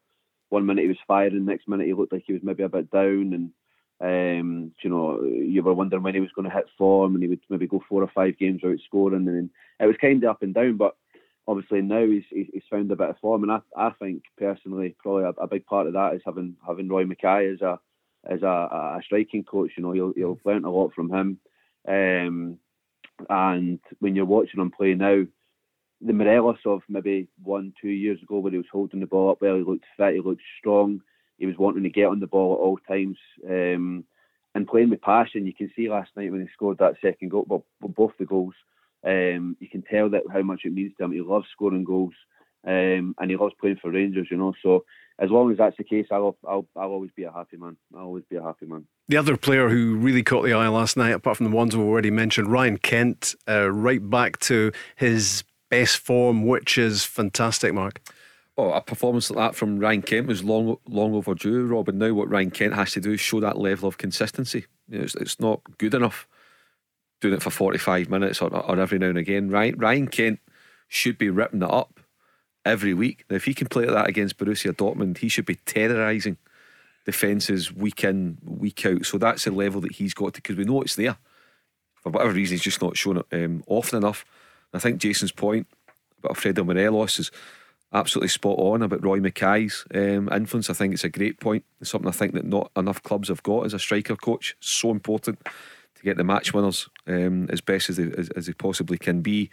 one minute he was firing, next minute he looked like he was maybe a bit down, and Um, you know, you were wondering when he was going to hit form, and he would maybe go four or five games without scoring, and it was kind of up and down. But obviously now he's he's found a bit of form, and I I think personally probably a, a big part of that is having having Roy Makaay as a as a, a striking coach. You know, you'll you'll learn a lot from him. Um, and when you're watching him play now, the Morelos of maybe one, two years ago, where he was holding the ball up well, he looked fit, he looked strong, he was wanting to get on the ball at all times, um, and playing with passion. You can see last night when he scored that second goal, well, both the goals. Um, you can tell that how much it means to him. He loves scoring goals, um, and he loves playing for Rangers. You know, so as long as that's the case, I'll, I'll, I'll always be a happy man. I'll always be a happy man. The other player who really caught the eye last night, apart from the ones we've already mentioned, Ryan Kent, uh, right back to his best form, which is fantastic, Mark. Oh, a performance like that from Ryan Kent was long, long overdue, Rob. And now what Ryan Kent has to do is show that level of consistency. You know, it's, it's, not good enough doing it for 45 minutes or, or every now and again. Ryan, Ryan Kent should be ripping it up every week. Now, if he can play that against Borussia Dortmund, he should be terrorising defences week in, week out. So that's the level that he's got to, because we know it's there. For whatever reason, he's just not shown it um, often enough. I think Jason's point about Alfredo Morelos is absolutely spot on about Roy Makaay's um, influence. I think it's a great point. It's something I think that not enough clubs have got as a striker coach. So important to get the match winners um, as best as they, as, as they possibly can be.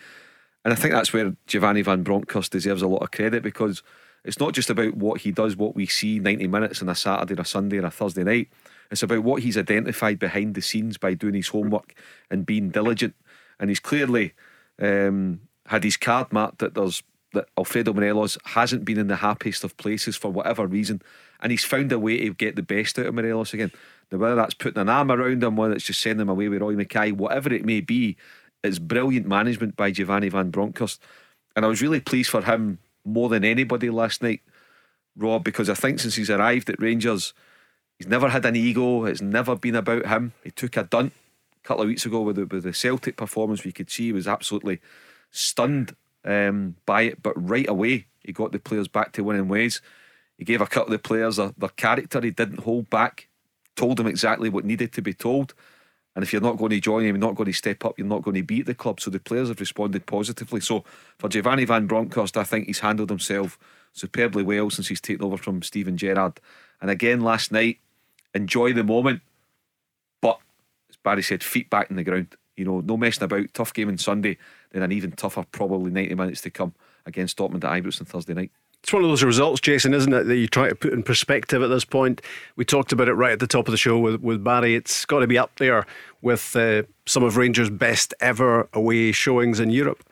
And I think that's where Giovanni Van Bronckhorst deserves a lot of credit because it's not just about what he does, what we see 90 minutes on a Saturday or a Sunday or a Thursday night. It's about what he's identified behind the scenes by doing his homework and being diligent. And he's clearly um, had his card marked that there's that Alfredo Morelos hasn't been in the happiest of places for whatever reason, and he's found a way to get the best out of Morelos again. Now, whether that's putting an arm around him, whether it's just sending him away with Roy Makaay, whatever it may be, it's brilliant management by Giovanni Van Bronckhorst. And I was really pleased for him more than anybody last night, Rob, because I think since he's arrived at Rangers, he's never had an ego. It's never been about him. He took a dunt a couple of weeks ago with the, with the Celtic performance. We could see he was absolutely stunned um, by it, but right away he got the players back to winning ways. He gave a couple of the players their, their character. He didn't hold back. Told them exactly what needed to be told. And if you're not going to join him, you're not going to step up, you're not going to beat the club. So the players have responded positively. So for Giovanni Van Bronckhorst, I think he's handled himself superbly well since he's taken over from Steven Gerrard. And again last night, enjoy the moment. But as Barry said, feet back in the ground. You know, no messing about. Tough game on Sunday, then an even tougher, probably 90 minutes to come against Dortmund at Ibrox on Thursday night. It's one of those results, Jason, isn't it, that you try to put in perspective at this point. We talked about it right at the top of the show with, with Barry. It's got to be up there with uh, some of Rangers' best ever away showings in Europe.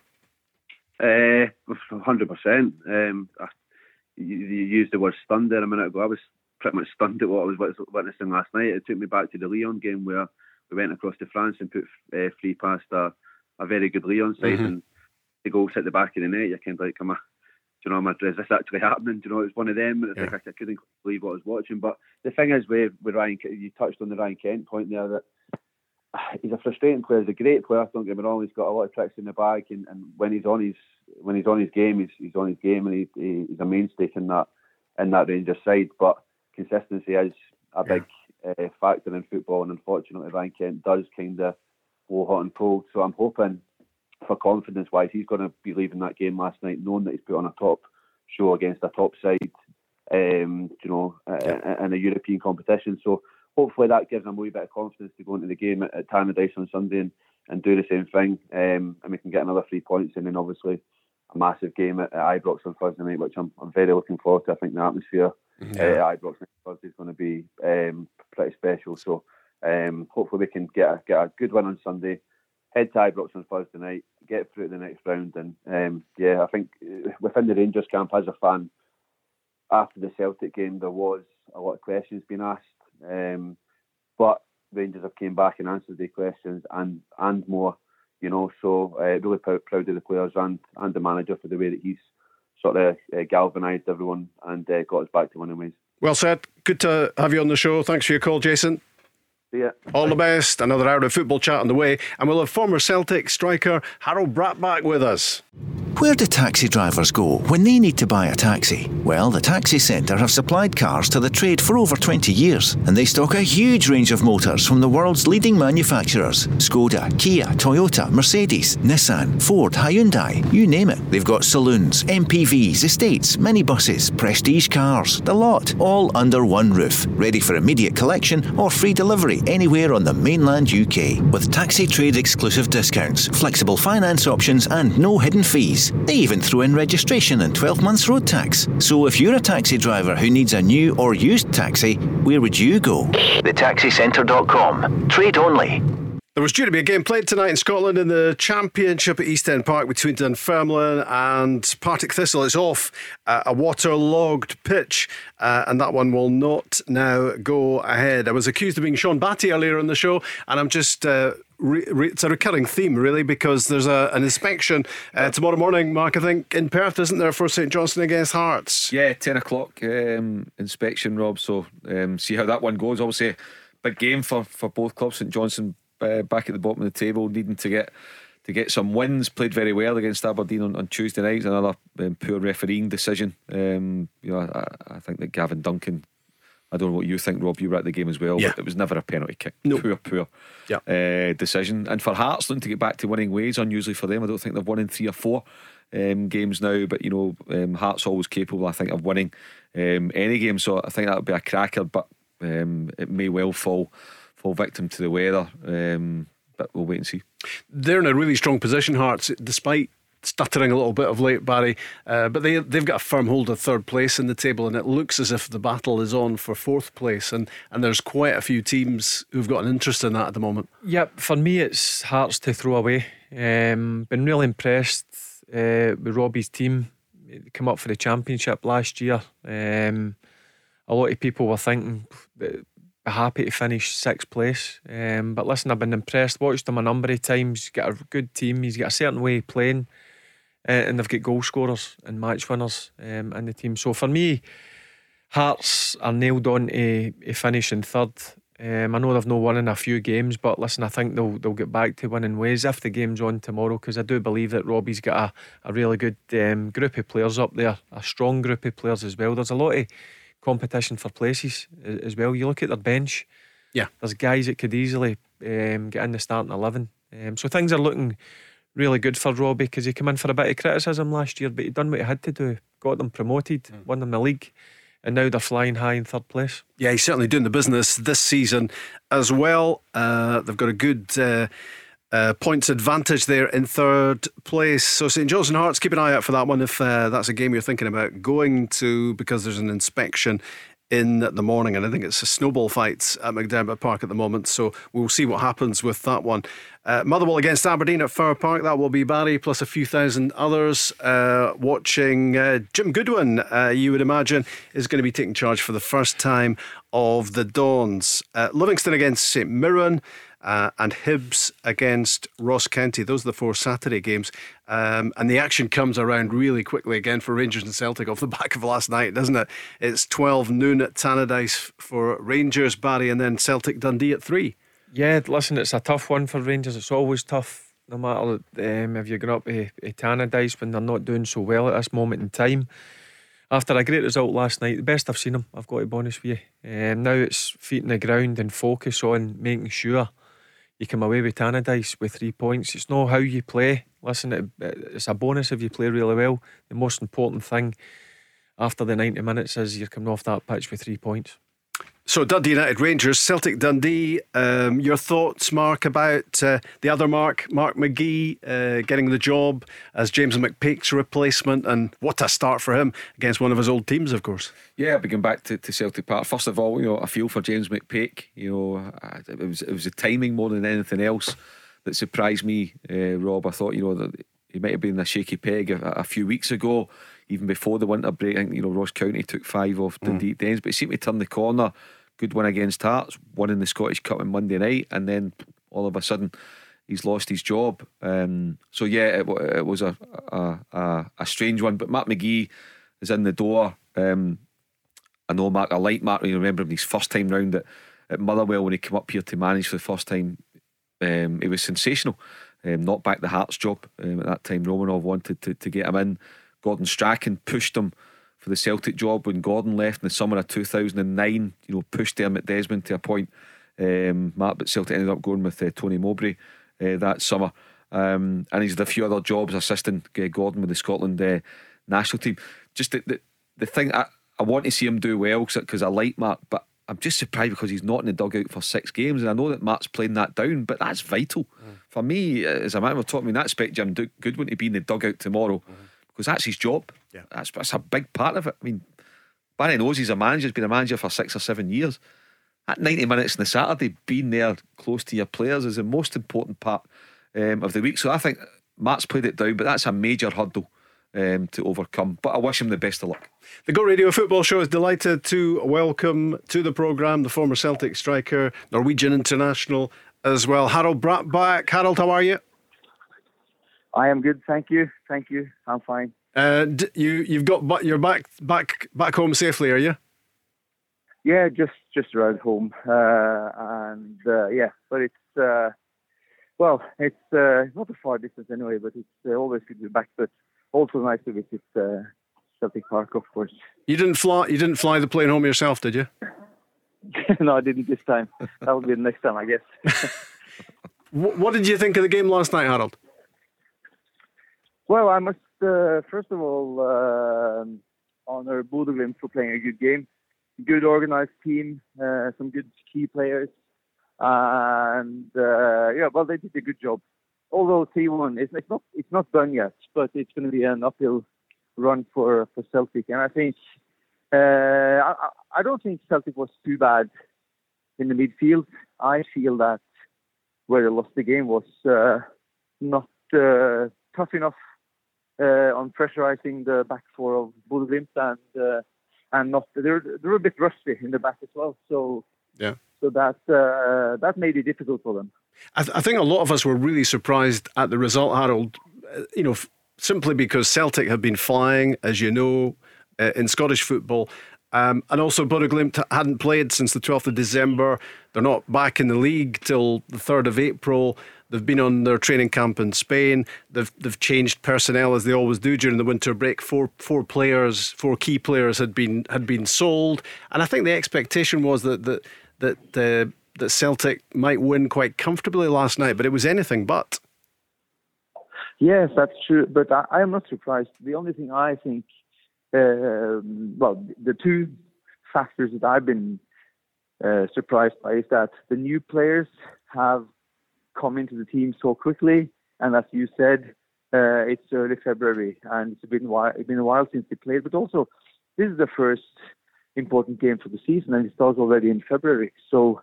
Uh, 100%. Um, you, you used the word stunned there a minute ago. I was pretty much stunned at what I was witnessing last night. It took me back to the Lyon game where we went across to France and put uh, free past a, a very good Lyon side, mm-hmm. and the goals hit the back of the net. You kind of like, am I, do you know, am I, is this actually happening? Do you know, it's one of them. Yeah. Like I, couldn't believe what I was watching. But the thing is, with, with Ryan, you touched on the Ryan Kent point there that <sighs> he's a frustrating player. He's a great player. I don't get me wrong. He's got a lot of tricks in the bag, and, and when he's on his when he's on his game, he's, he's on his game, and he, he, he's a mainstay in that in that Rangers side. But consistency is a big uh, factor in football, and unfortunately, Ryan Kent does kind of blow hot and cold. So I'm hoping, for confidence wise, he's going to be leaving that game last night, knowing that he's put on a top show against a top side, um, you know, yeah. in a European competition. So hopefully that gives him a wee bit of confidence to go into the game at, at Tannadice on Sunday and, and do the same thing, um, and we can get another three points, and then obviously a massive game at, at Ibrox on Thursday night, which I'm, I'm very looking forward to. I think the atmosphere yeah. uh, Ibrox next Thursday is going to be um, pretty special. So um, hopefully we can get a, get a good win on Sunday, head to Ibrox on Thursday night, get through to the next round, and um, yeah, I think uh, within the Rangers camp as a fan, after the Celtic game, there was a lot of questions being asked, um, but Rangers have came back and answered the questions and and more. You know, so uh, really proud, proud of the players and, and the manager for the way that he's sort of uh, galvanised everyone and uh, got us back to winning ways. Well said. Good to have you on the show. Thanks for your call, Jason. See ya. All the best. Another hour of football chat on the way, and we'll have former Celtic striker Harald Brattbakk with us. Where do taxi drivers go when they need to buy a taxi? Well, the Taxi Centre have supplied cars to the trade for over 20 years, and they stock a huge range of motors from the world's leading manufacturers Skoda, Kia, Toyota, Mercedes, Nissan, Ford, Hyundai, you name it. They've got saloons, MPVs, estates, minibuses, prestige cars, the lot, all under one roof, ready for immediate collection or free delivery anywhere on the mainland UK. With taxi trade exclusive discounts, flexible finance options, and no hidden fees. They even throw in registration and 12 months road tax. So if you're a taxi driver who needs a new or used taxi, where would you go? TheTaxiCentre.com. Trade only. There was due to be a game played tonight in Scotland in the Championship at East End Park between Dunfermline and Partick Thistle. It's off uh, a waterlogged pitch, uh, and that one will not now go ahead. I was accused of being Sean Batty earlier in the show, and I'm just. Uh, it's a recurring theme, really, because there's a, an inspection uh, tomorrow morning, Mark, I think, in Perth, isn't there, for St Johnstone against Hearts? Yeah, 10 o'clock um, inspection, Rob. So um, see how that one goes. Obviously, big game for, for both clubs. St Johnstone uh, back at the bottom of the table, needing to get to get some wins. Played very well against Aberdeen on, on Tuesday night. Another um, poor refereeing decision. Um, you know, I, I, think that Gavin Duncan. I don't know what you think, Rob. You were at the game as well. Yeah. it was never a penalty kick. No. Poor, poor yeah. uh, decision. And for Hearts, looking to get back to winning ways, unusually for them. I don't think they've won in three or four um, games now. But you know, um, Hearts always capable, I think, of winning um, any game. So I think that would be a cracker. But um, it may well fall fall victim to the weather. Um, but we'll wait and see. They're in a really strong position, Hearts, despite stuttering a little bit of late, Barry. Uh, but they they've got a firm hold of third place in the table, and it looks as if the battle is on for fourth place. And and there's quite a few teams who've got an interest in that at the moment. Yep, for me it's Hearts to throw away. Um, been really impressed uh, with Robbie's team. Come up for the championship last year. Um, a lot of people were thinking that be happy to finish sixth place. Um, but listen, I've been impressed. Watched him a number of times. Got a good team. He's got a certain way of playing, uh, and they've got goal scorers and match winners um, in the team. So for me, Hearts are nailed on to, to finishing third. Um, I know they've not won in a few games, but listen, I think they'll they'll get back to winning ways if the game's on tomorrow. Because I do believe that Robbie's got a, a really good um, group of players up there, a strong group of players as well. There's a lot of competition for places as well. You look at their bench. Yeah, there's guys that could easily um, get in the starting eleven. Um, so things are looking really good for Robbie because he came in for a bit of criticism last year, but he done what he had to do. Got them promoted, mm. won them the league, and now they're flying high in third place. Yeah, he's certainly doing the business this season as well. Uh, they've got a good. Uh, uh, points advantage there in third place. So St Johnstone Hearts, keep an eye out for that one if uh, that's a game you're thinking about going to because there's an inspection in the morning, and I think it's a snowball fight at McDiarmid Park at the moment. So we'll see what happens with that one. Uh, Motherwell against Aberdeen at Fir Park. That will be Barry plus a few thousand others uh, watching. Uh, Jim Goodwin, uh, you would imagine, is going to be taking charge for the first time of the Dons. Uh, Livingston against St Mirren uh, and Hibs against Ross County. Those are the four Saturday games. Um, and the action comes around really quickly again for Rangers and Celtic off the <laughs> back of last night, doesn't it? It's 12 noon at Tannadice for Rangers, Barry, and then Celtic Dundee at 3. Yeah, listen, it's a tough one for Rangers. It's always tough, no matter um, if you're going up a Tannadice when they're not doing so well at this moment in time after a great result last night, the best I've seen them, I've got to be honest with you. Um, now it's feet in the ground and focus on making sure you come away with Tannadice with three points. It's not how you play. Listen, it, it's a bonus if you play really well. The most important thing after the 90 minutes is you're coming off that pitch with three points. So Dundee United Rangers, Celtic Dundee. Um, your thoughts, Mark, about uh, the other Mark, Mark McGhee, uh, getting the job as James McPake's replacement, and what a start for him against one of his old teams, of course. Yeah, begin back to, to Celtic Park. First of all, you know, I feel for James McPake. You know, it was it was the timing more than anything else that surprised me, uh, Rob. I thought, you know, that he might have been a shaky peg a, a few weeks ago even before the winter break. I think, you know, Ross County took five off the mm. Dens, but he seemed to turn the corner. Good win against Hearts, won in the Scottish Cup on Monday night, and then all of a sudden he's lost his job. Um, so yeah, it, it was a, a, a, a strange one. But Matt McGhee is in the door. Um, I know Mark, I like Mark. You remember him his first time round at at Motherwell when he came up here to manage for the first time. Um, it was sensational. Um, not back the Hearts job um, at that time. Romanov wanted to, to get him in. Gordon Strachan pushed him for the Celtic job when Gordon left in the summer of 2009. You know, pushed Dermot Desmond to a point. Um, Matt, but Celtic ended up going with uh, Tony Mowbray uh, that summer. Um, and he's had a few other jobs assisting uh, Gordon with the Scotland uh, national team. Just the, the, the thing, I, I want to see him do well because I like Matt, but I'm just surprised because he's not in the dugout for six games. And I know that Matt's playing that down, but that's vital. Mm. For me, as a man of talking, I mean, I expect Jim Goodwin to be in the dugout tomorrow mm. Because that's his job. Yeah. That's, that's a big part of it. I mean, Barry knows he's a manager, he's been a manager for six or seven years. At 90 minutes on the Saturday, being there close to your players is the most important part um, of the week. So I think Matt's played it down, but that's a major hurdle um, to overcome. But I wish him the best of luck. The Go Radio Football Show is delighted to welcome to the programme the former Celtic striker, Norwegian international as well, Harald Brattbakk. Harald, how are you? I am good, thank you. Thank you. I'm fine. Uh, you you've got but you're back back back home safely, are you? Yeah, just just around home, uh, and uh, yeah, but it's uh, well, it's uh, not a far distance anyway, but it's uh, always good to be back. But also nice to visit uh, Celtic Park, of course. You didn't fly. You didn't fly the plane home yourself, did you? <laughs> no, I didn't this time. That will be the next time, I guess. <laughs> what did you think of the game last night, Harald? Well, I must uh, first of all uh, honor Bodø for playing a good game. Good organized team, uh, some good key players. And uh, yeah, well, they did a good job. Although T1 is it's not it's not done yet, but it's going to be an uphill run for for Celtic. And I think uh, I, I don't think Celtic was too bad in the midfield. I feel that where they lost the game was uh, not tough enough on pressurizing the back four of Bodø and uh, and not they're they're a bit rusty in the back as well. So yeah. So that uh, that made it difficult for them. I, th- I, think a lot of us were really surprised at the result, Harald. Uh, you know, f- simply because Celtic have been flying, as you know, uh, in Scottish football. Um, and also, Bodø hadn't played since the 12th of December. They're not back in the league till the 3rd of April. They've been on their training camp in Spain. They've they've changed personnel as they always do during the winter break. Four four players, four key players had been had been sold, and I think the expectation was that that that uh, that Celtic might win quite comfortably last night, but it was anything but. Yes, that's true. But I, am not surprised. The only thing I think, uh, well, the two factors that I've been uh, surprised by is that the new players have come into the team so quickly, and as you said, uh, it's early February, and it's been, while, it's been a while since they played. But also, this is the first important game for the season, and it starts already in February. So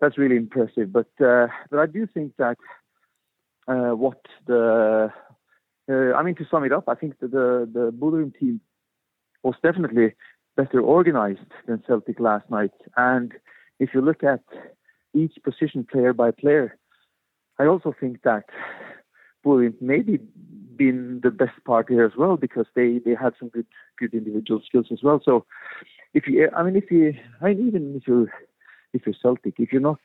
that's really impressive. But uh, but I do think that uh, what the uh, I mean to sum it up, I think that the the Bodø team was definitely better organized than Celtic last night. And if you look at each position player by player, I also think that Bodø maybe been the best part here as well because they they had some good good individual skills as well. So if you, I mean, if you, I mean, even if you, if you're Celtic, if you're not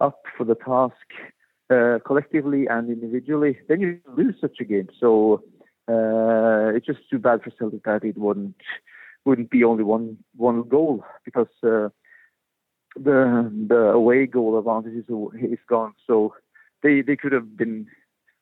up for the task uh, collectively and individually, then you lose such a game. So uh, it's just too bad for Celtic that it wouldn't wouldn't be only one one goal because uh, the the away goal advantage is, is gone. So they they could have been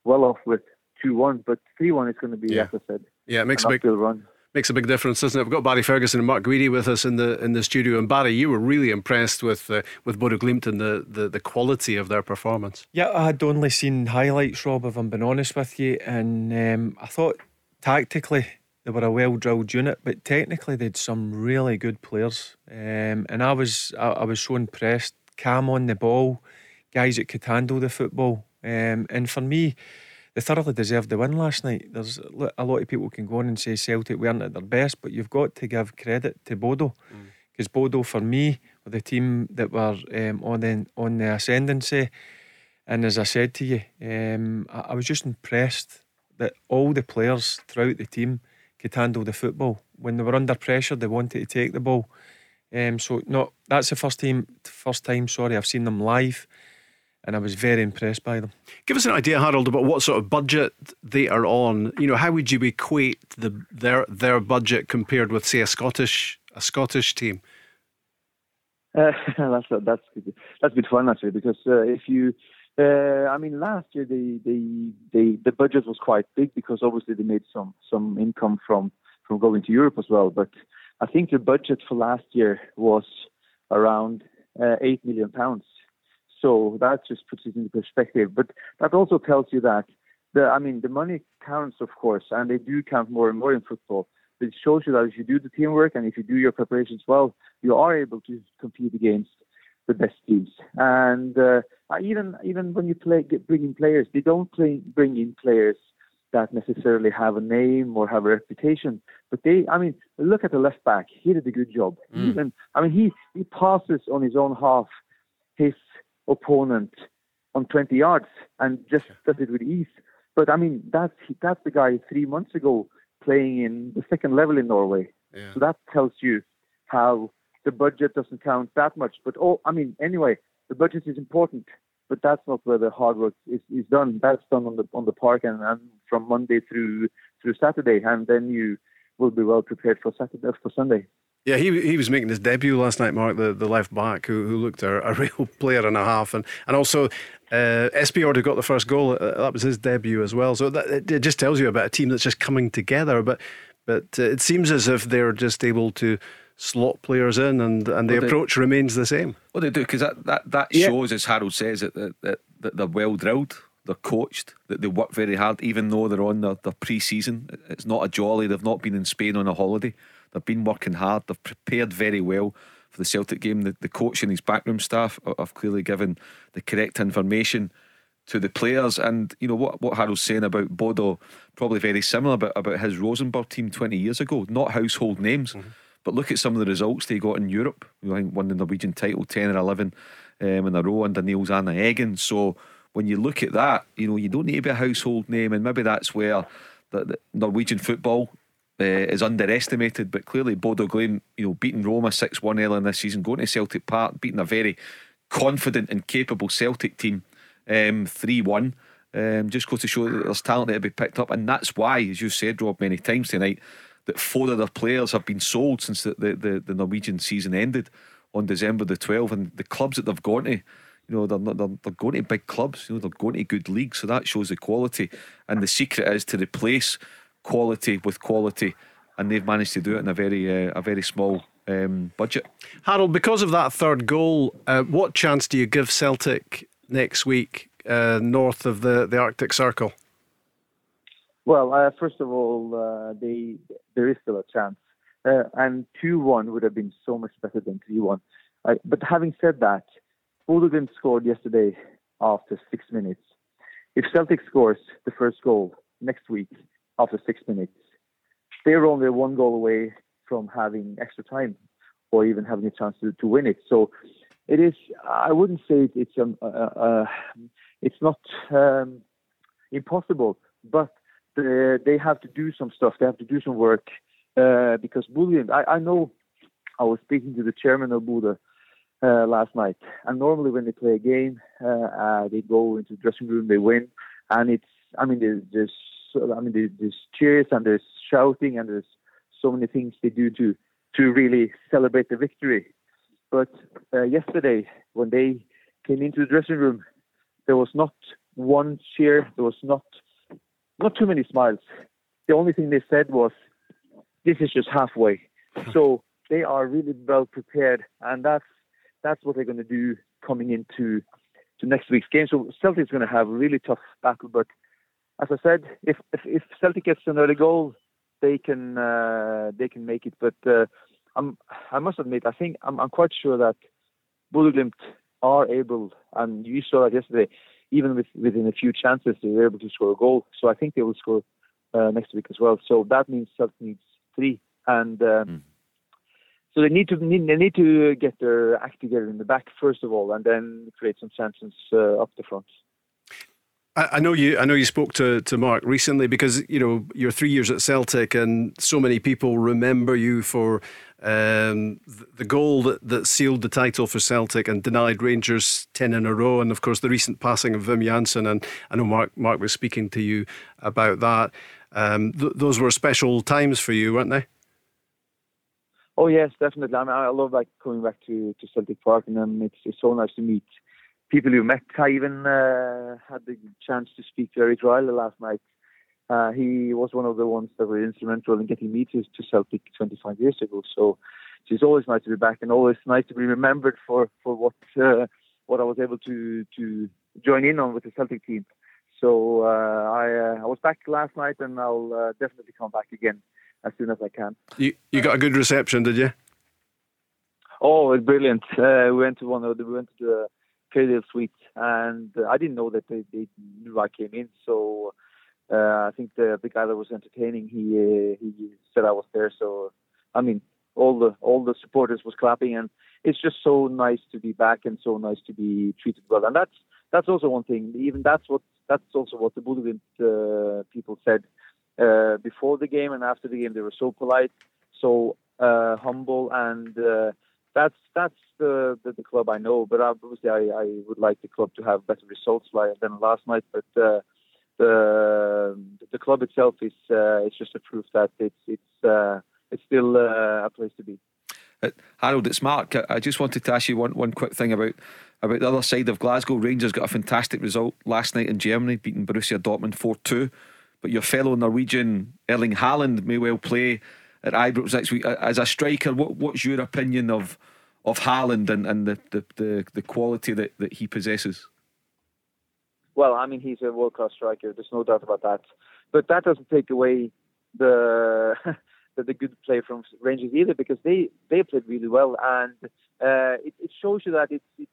well off with two one, but three one is going to be, yeah. as I said, yeah, it makes a big run makes a big difference, doesn't it? We've got Barry Ferguson and Mark Guidi with us in the in the studio. And Barry, you were really impressed with uh, with Bodø Glimt and the, the, the quality of their performance. Yeah, I had only seen highlights, Rob, if I'm being honest with you, and um, I thought tactically they were a well drilled unit, but technically they had some really good players. Um, and I was I, I, was so impressed. Cam on the ball, guys that could handle the football. Um, and for me, they thoroughly deserved the win last night. There's a lot of people can go on and say Celtic weren't at their best, but you've got to give credit to Bodo because mm. Bodo, for me, were the team that were um, on the on the ascendancy. And as I said to you, um, I, I, was just impressed that all the players throughout the team could handle the football. When they were under pressure, they wanted to take the ball. Um, so no, that's the first time. First time, sorry, I've seen them live, and I was very impressed by them. Give us an idea, Harald, about what sort of budget they are on. You know, how would you equate the their their budget compared with, say, a Scottish a Scottish team? Uh, <laughs> that's that's good. That's good fun actually because uh, if you, uh, I mean, last year the, the the the budget was quite big because obviously they made some some income from from going to Europe as well. But I think the budget for last year was around uh, eight million pounds. So that just puts it into perspective. But that also tells you that the I mean the money counts of course, and they do count more and more in football. But it shows you that if you do the teamwork and if you do your preparations well, you are able to compete against the best teams. And uh, even even when you play, get, bring in players, they don't play, bring in players that necessarily have a name or have a reputation. But they, I mean, look at the left back. He did a good job. Mm. Even, I mean, he he passes on his own half his opponent on 20 yards and just does it with ease. But I mean, that's that's the guy three months ago playing in the second level in Norway. Yeah. So that tells you how the budget doesn't count that much. But oh, I mean, anyway, the budget is important, but that's not where the hard work is, is done. That's done on the on the park and, and from Monday through through Saturday, and then you will be well prepared for Saturday for Sunday. Yeah, he he was making his debut last night, Mark, the, the left back, who, who looked a, a <laughs> real player and a half. And, and also, uh, Espejord who got the first goal. Uh, that was his debut as well. So that, it just tells you about a team that's just coming together. But but uh, it seems as if they're just able to slot players in and, and the well, approach they, remains the same. Well, they do, because that, that, that yeah. shows, as Harald says, that, that, that they're well drilled they're coached, that they work very hard, even though they're on their, their pre season. It's not a jolly, they've not been in Spain on a holiday. They've been working hard. They've prepared very well for the Celtic game. The, the coach and his backroom staff have clearly given the correct information to the players. And you know what what Harald's saying about Bodo, probably very similar about, about his Rosenborg team 20 years ago. Not household names, mm-hmm. but look at some of the results they got in Europe. You know, I think won the Norwegian title 10 or 11 um, in a row under Nils Arne Eggen. So when you look at that, you know, you don't need to be a household name, and maybe that's where the, the Norwegian football uh, is underestimated, but clearly Bodo Glimt, you know, beating Roma 6 1 earlier in this season, going to Celtic Park, beating a very confident and capable Celtic team um, 3 um, 1. Um, just goes to show that there's talent to be picked up, and that's why, as you said, Rob, many times tonight, that four of their players have been sold since the, the, the, the Norwegian season ended on December the 12th, and the clubs that they've gone to. You know, they're, they're, they're going to big clubs, you know, they're going to good leagues, so that shows the quality. And the secret is to replace quality with quality, and they've managed to do it in a very uh, a very small um, budget. Harald, because of that third goal, uh, what chance do you give Celtic next week uh, north of the, the Arctic Circle? Well, uh, first of all, uh, they, there is still a chance, uh, and two one would have been so much better than three one. but having said that, Bodø scored yesterday after six minutes. If Celtic scores the first goal next week, after six minutes. They're only one goal away from having extra time or even having a chance to, to win it. So it is. I wouldn't say it's um, uh, uh, it's not um, impossible, but the, they have to do some stuff. They have to do some work uh, because Bouillon. I, I know. I was speaking to the chairman of Bodø uh, last night, and normally when they play a game, uh, uh, they go into the dressing room, they win, and it's. I mean, there's, I mean, there's, there's cheers and there's shouting and there's so many things they do to to really celebrate the victory. But uh, yesterday, when they came into the dressing room, there was not one cheer. There was not not too many smiles. The only thing they said was, "This is just halfway." <laughs> so they are really well prepared, and that's that's what they're going to do coming into to next week's game. So Celtic's going to have a really tough battle, but as I said, if if, if Celtic gets an early goal, they can uh, they can make it. But uh, I'm I must admit, I think I'm I'm quite sure that Bodø are able, and you saw that yesterday. Even with within a few chances, they were able to score a goal. So I think they will score uh, next week as well. So that means Celtic needs three, and mm. so they need to need, they need to get their act together in the back first of all, and then create some chances uh, up the front. I, know you. I know you spoke to, to Mark recently because you know you're three years at Celtic, and so many people remember you for um, the goal that, that sealed the title for Celtic and denied Rangers ten in a row, and of course the recent passing of Wim Jansen. And I know Mark Mark was speaking to you about that. Um, th- those were special times for you, weren't they? Oh yes, definitely. I mean, I love like coming back to, to Celtic Park, and then it's, it's so nice to meet people you met. I even uh, had the chance to speak to Eric Riley last night. Uh, he was one of the ones that were instrumental in getting me to, to Celtic 25 years ago. So, so it's always nice to be back, and always nice to be remembered for for what uh, what I was able to to join in on with the Celtic team. So uh, I uh, I was back last night, and I'll uh, definitely come back again as soon as I can. You you got a good reception, did you? Oh, it's brilliant. we went to one of the, we went to the Kerrydale Suite, and I didn't know that they, they knew I came in. So uh, I think the the guy that was entertaining, he uh, he said I was there. So I mean, all the all the supporters was clapping, and it's just so nice to be back and so nice to be treated well. And that's that's also one thing. Even that's what that's also what the Bodø uh, people said uh, before the game and after the game. They were so polite, so uh, humble, and that's that's the, the, the club I know. But obviously, I, I would like the club to have better results like, than last night. But uh, the the club itself is uh, it's just a proof that it's it's uh, it's still uh, a place to be. Uh, Harald, it's Mark. I just wanted to ask you one, one quick thing about about the other side of Glasgow. Rangers got a fantastic result last night in Germany, beating Borussia Dortmund 4 2. But your fellow Norwegian Erling Haaland may well play at Ibrox next week. As a striker, what, what's your opinion of of Haaland and, and the, the, the, the quality that, that he possesses? Well, I mean, he's a world class striker. There's no doubt about that. But that doesn't take away <laughs> the the, good play from Rangers either, because they, they played really well, and uh, it, it shows you that it's, it's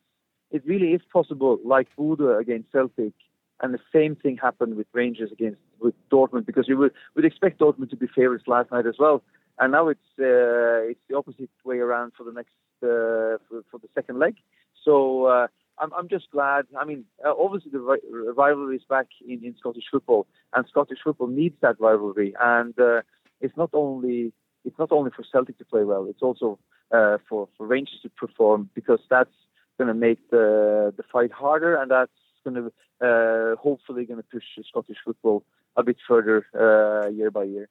it really is possible, like Bodø against Celtic, and the same thing happened with Rangers against with Dortmund, because you would would expect Dortmund to be favourites last night as well, and now it's uh, it's the opposite way around for the next uh, for, for, the second leg. So uh, I'm, I'm just glad. I mean, uh, obviously the rivalry is back in, in Scottish football, and Scottish football needs that rivalry. And uh, it's not only it's not only for Celtic to play well; it's also uh, for for Rangers to perform because that's going to make the the fight harder, and that's going to hopefully going to push Scottish football a bit further year by year.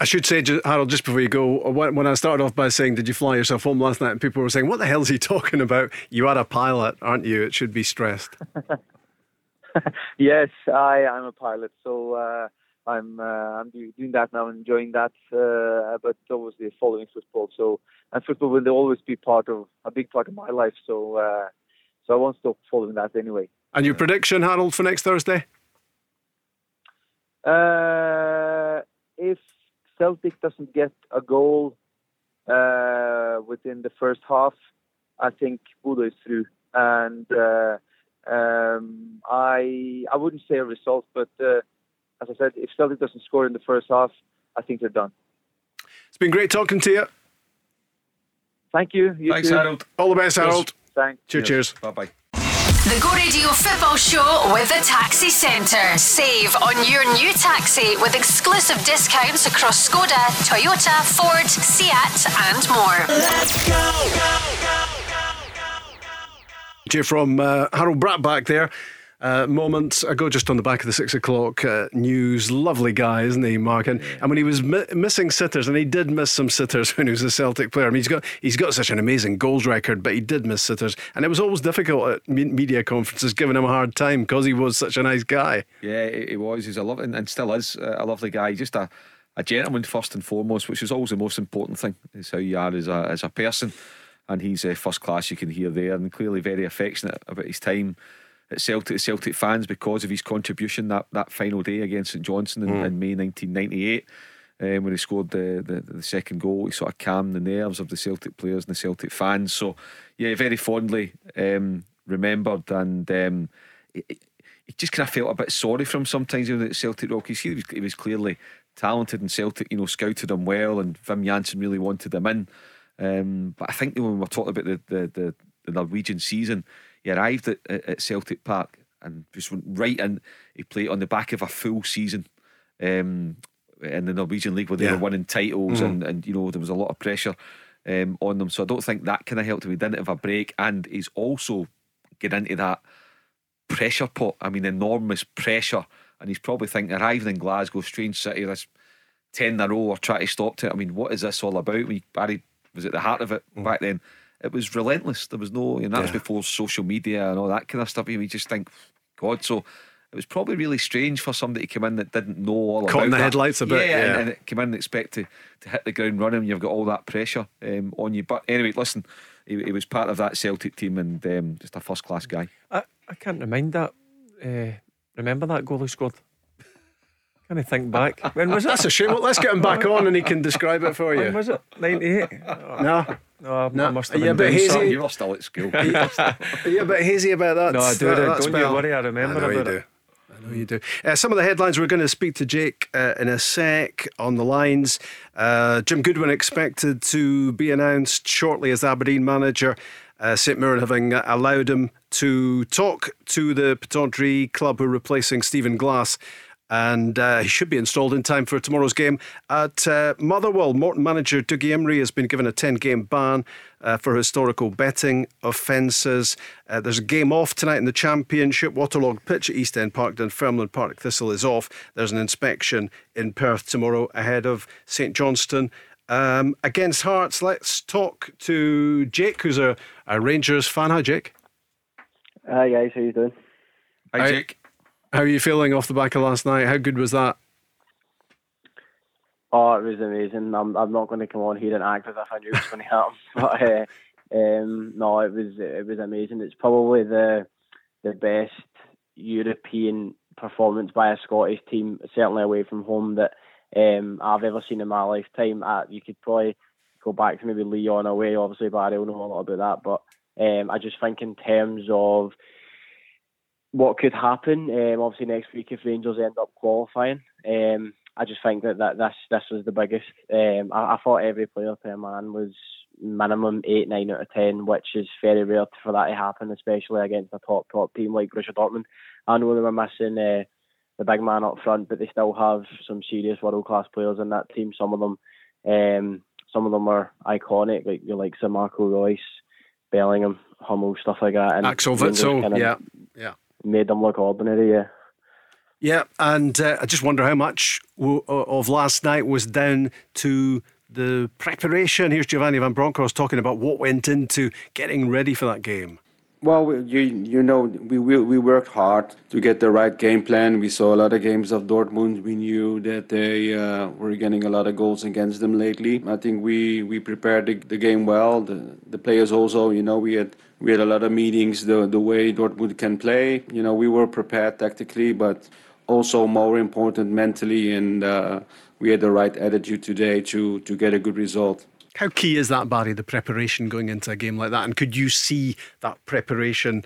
I should say, Harald, just before you go, uh, when I started off by saying, Did you fly yourself home last night? And people were saying, What the hell is he <laughs> talking about? You are a pilot, aren't you? It should be stressed. <laughs> yes, I am a pilot. So uh, I'm uh, I'm doing that now, enjoying that, uh, but obviously following football. So and football will always be part of a big part of my life. So uh, so I won't stop following that anyway. And your prediction, Harald, for next Thursday? Uh, if Celtic doesn't get a goal uh, within the first half, I think Bodø is through. And uh, um, I I wouldn't say a result, but uh, as I said, if Celtic doesn't score in the first half, I think they're done. It's been great talking to you. Thank you. you Thanks, too. Harald. All the best, Harald. Thanks. Cheers. cheers. Bye bye. The Go Radio Football Show with the Taxi Centre. Save on your new taxi with exclusive discounts across Skoda, Toyota, Ford, Seat, and more. Let's go, go, go, go, From uh, Harald Brattbakk there. Uh, moments ago, just on the back of the six o'clock uh, news. Lovely guy, isn't he, Mark? And, and when he was mi- missing sitters, and he did miss some sitters <laughs> when he was a Celtic player. I mean, he's got he's got such an amazing goals record, but he did miss sitters, and it was always difficult at me- media conferences giving him a hard time because he was such a nice guy. Yeah, he was. He's a lovely and still is a lovely guy. Just a a gentleman first and foremost, which is always the most important thing. Is how you are as a as a person, and he's uh, first class. You can hear there, and clearly very affectionate about his time at Celtic, Celtic fans because of his contribution that, that final day against St Johnstone in, mm. in May 1998. Um, when he scored the, the, the second goal, he sort of calmed the nerves of the Celtic players and the Celtic fans. So, yeah, very fondly um, remembered, and um, just kind of felt a bit sorry for him sometimes. Know, at Celtic Rock, he was, he was clearly talented, and Celtic, you know, scouted him well, and Wim Jansen really wanted him in. Um, but I think when we're talking about the, the, the, the Norwegian season, he arrived at, at Celtic Park and just went right in. He played on the back of a full season. Um, in the Norwegian League where they Yeah. were winning titles Mm. and, and you know there was a lot of pressure um, on them. So I don't think that kind of helped him. He didn't have a break, and he's also get into that pressure pot. I mean, enormous pressure, and he's probably thinking arriving in Glasgow, strange city, this ten in a row, or try to stop it. I mean, what is this all about? When Barry was at the heart of it back then. It was relentless. There was no, and that was Mm. Before social media and all that kind of stuff. You just think, God, so it was probably really strange for somebody to come in that didn't know all Caught about in the that. headlights a bit, Yeah, yeah. And, and it come in and expect to, to hit the ground running. You've got all that pressure um, on you. But anyway, listen, he, he was part of that Celtic team and um, just a first class guy. I, I can't remind that. Uh, remember that goal he scored? <laughs> Can I think back? When was <laughs> it? That's a shame. Well, let's get him back on and he can describe it for you. When was it? 98? No. No, I, No. I must have Yeah, been but doing hazy- something. You were still at school. Are you a bit hazy about that? No, I do. that- Don't that you worry, I remember I know you about do. it. I know you do. Uh, some of the headlines we're going to speak to Jake uh, in a sec on the lines. Uh, Jim Goodwin expected to be announced shortly as Aberdeen manager. Uh, St Mirren having uh, allowed him to talk to the Pittodrie club who are replacing Stephen Glass. And uh, he should be installed in time for tomorrow's game at uh, Motherwell. Morton manager Dougie Imrie has been given a 10 game ban uh, for historical betting offences. Uh, there's a game off tonight in the Championship. Waterlogged pitch at East End Park, Dunfermline Partick Thistle is off. There's an inspection in Perth tomorrow ahead of St Johnstone. Um, against Hearts, let's talk to Jake, who's a, a Rangers fan. Hi, Jake. Hi guys, how you doing? Hi, Hi. Jake. How are you feeling off the back of last night? How good was that? Oh, it was amazing. I'm I'm not going to come on here and act as if I knew it was going to happen, <laughs> but uh, um, no, it was it was amazing. It's probably the the best European performance by a Scottish team, certainly away from home, that um, I've ever seen in my lifetime. Uh, you could probably go back to maybe Lyon away, obviously, Barry will know a lot about that. But um, I just think in terms of what could happen, um, obviously next week if Rangers end up qualifying, um, I just think that, that this this was the biggest. Um, I, I thought every player per man was minimum eight, nine out of ten, which is very rare for that to happen, especially against a top top team like Borussia Dortmund. I know they were missing uh, the big man up front, but they still have some serious world class players in that team. Some of them, um, some of them are iconic, like your likes of Marco Reus, Bellingham, Hummel, stuff like that. And Axel Rangers Witsel, kinda yeah, yeah. Made them look ordinary. Yeah. Yeah, and uh, I just wonder how much w- of last night was down to the preparation. Here's Giovanni Van Bronckhorst talking about what went into getting ready for that game. Well, we- you you know we we we worked hard to get the right game plan. We saw a lot of games of Dortmund. We knew that they uh, were getting a lot of goals against them lately. I think we we prepared the, the game well. The the players also, you know, we had we had a lot of meetings. The the way Dortmund can play, you know, we were prepared tactically, but also more important mentally, and uh, we had the right attitude today to to get a good result. How key is that, Barry, the preparation going into a game like that? And could you see that preparation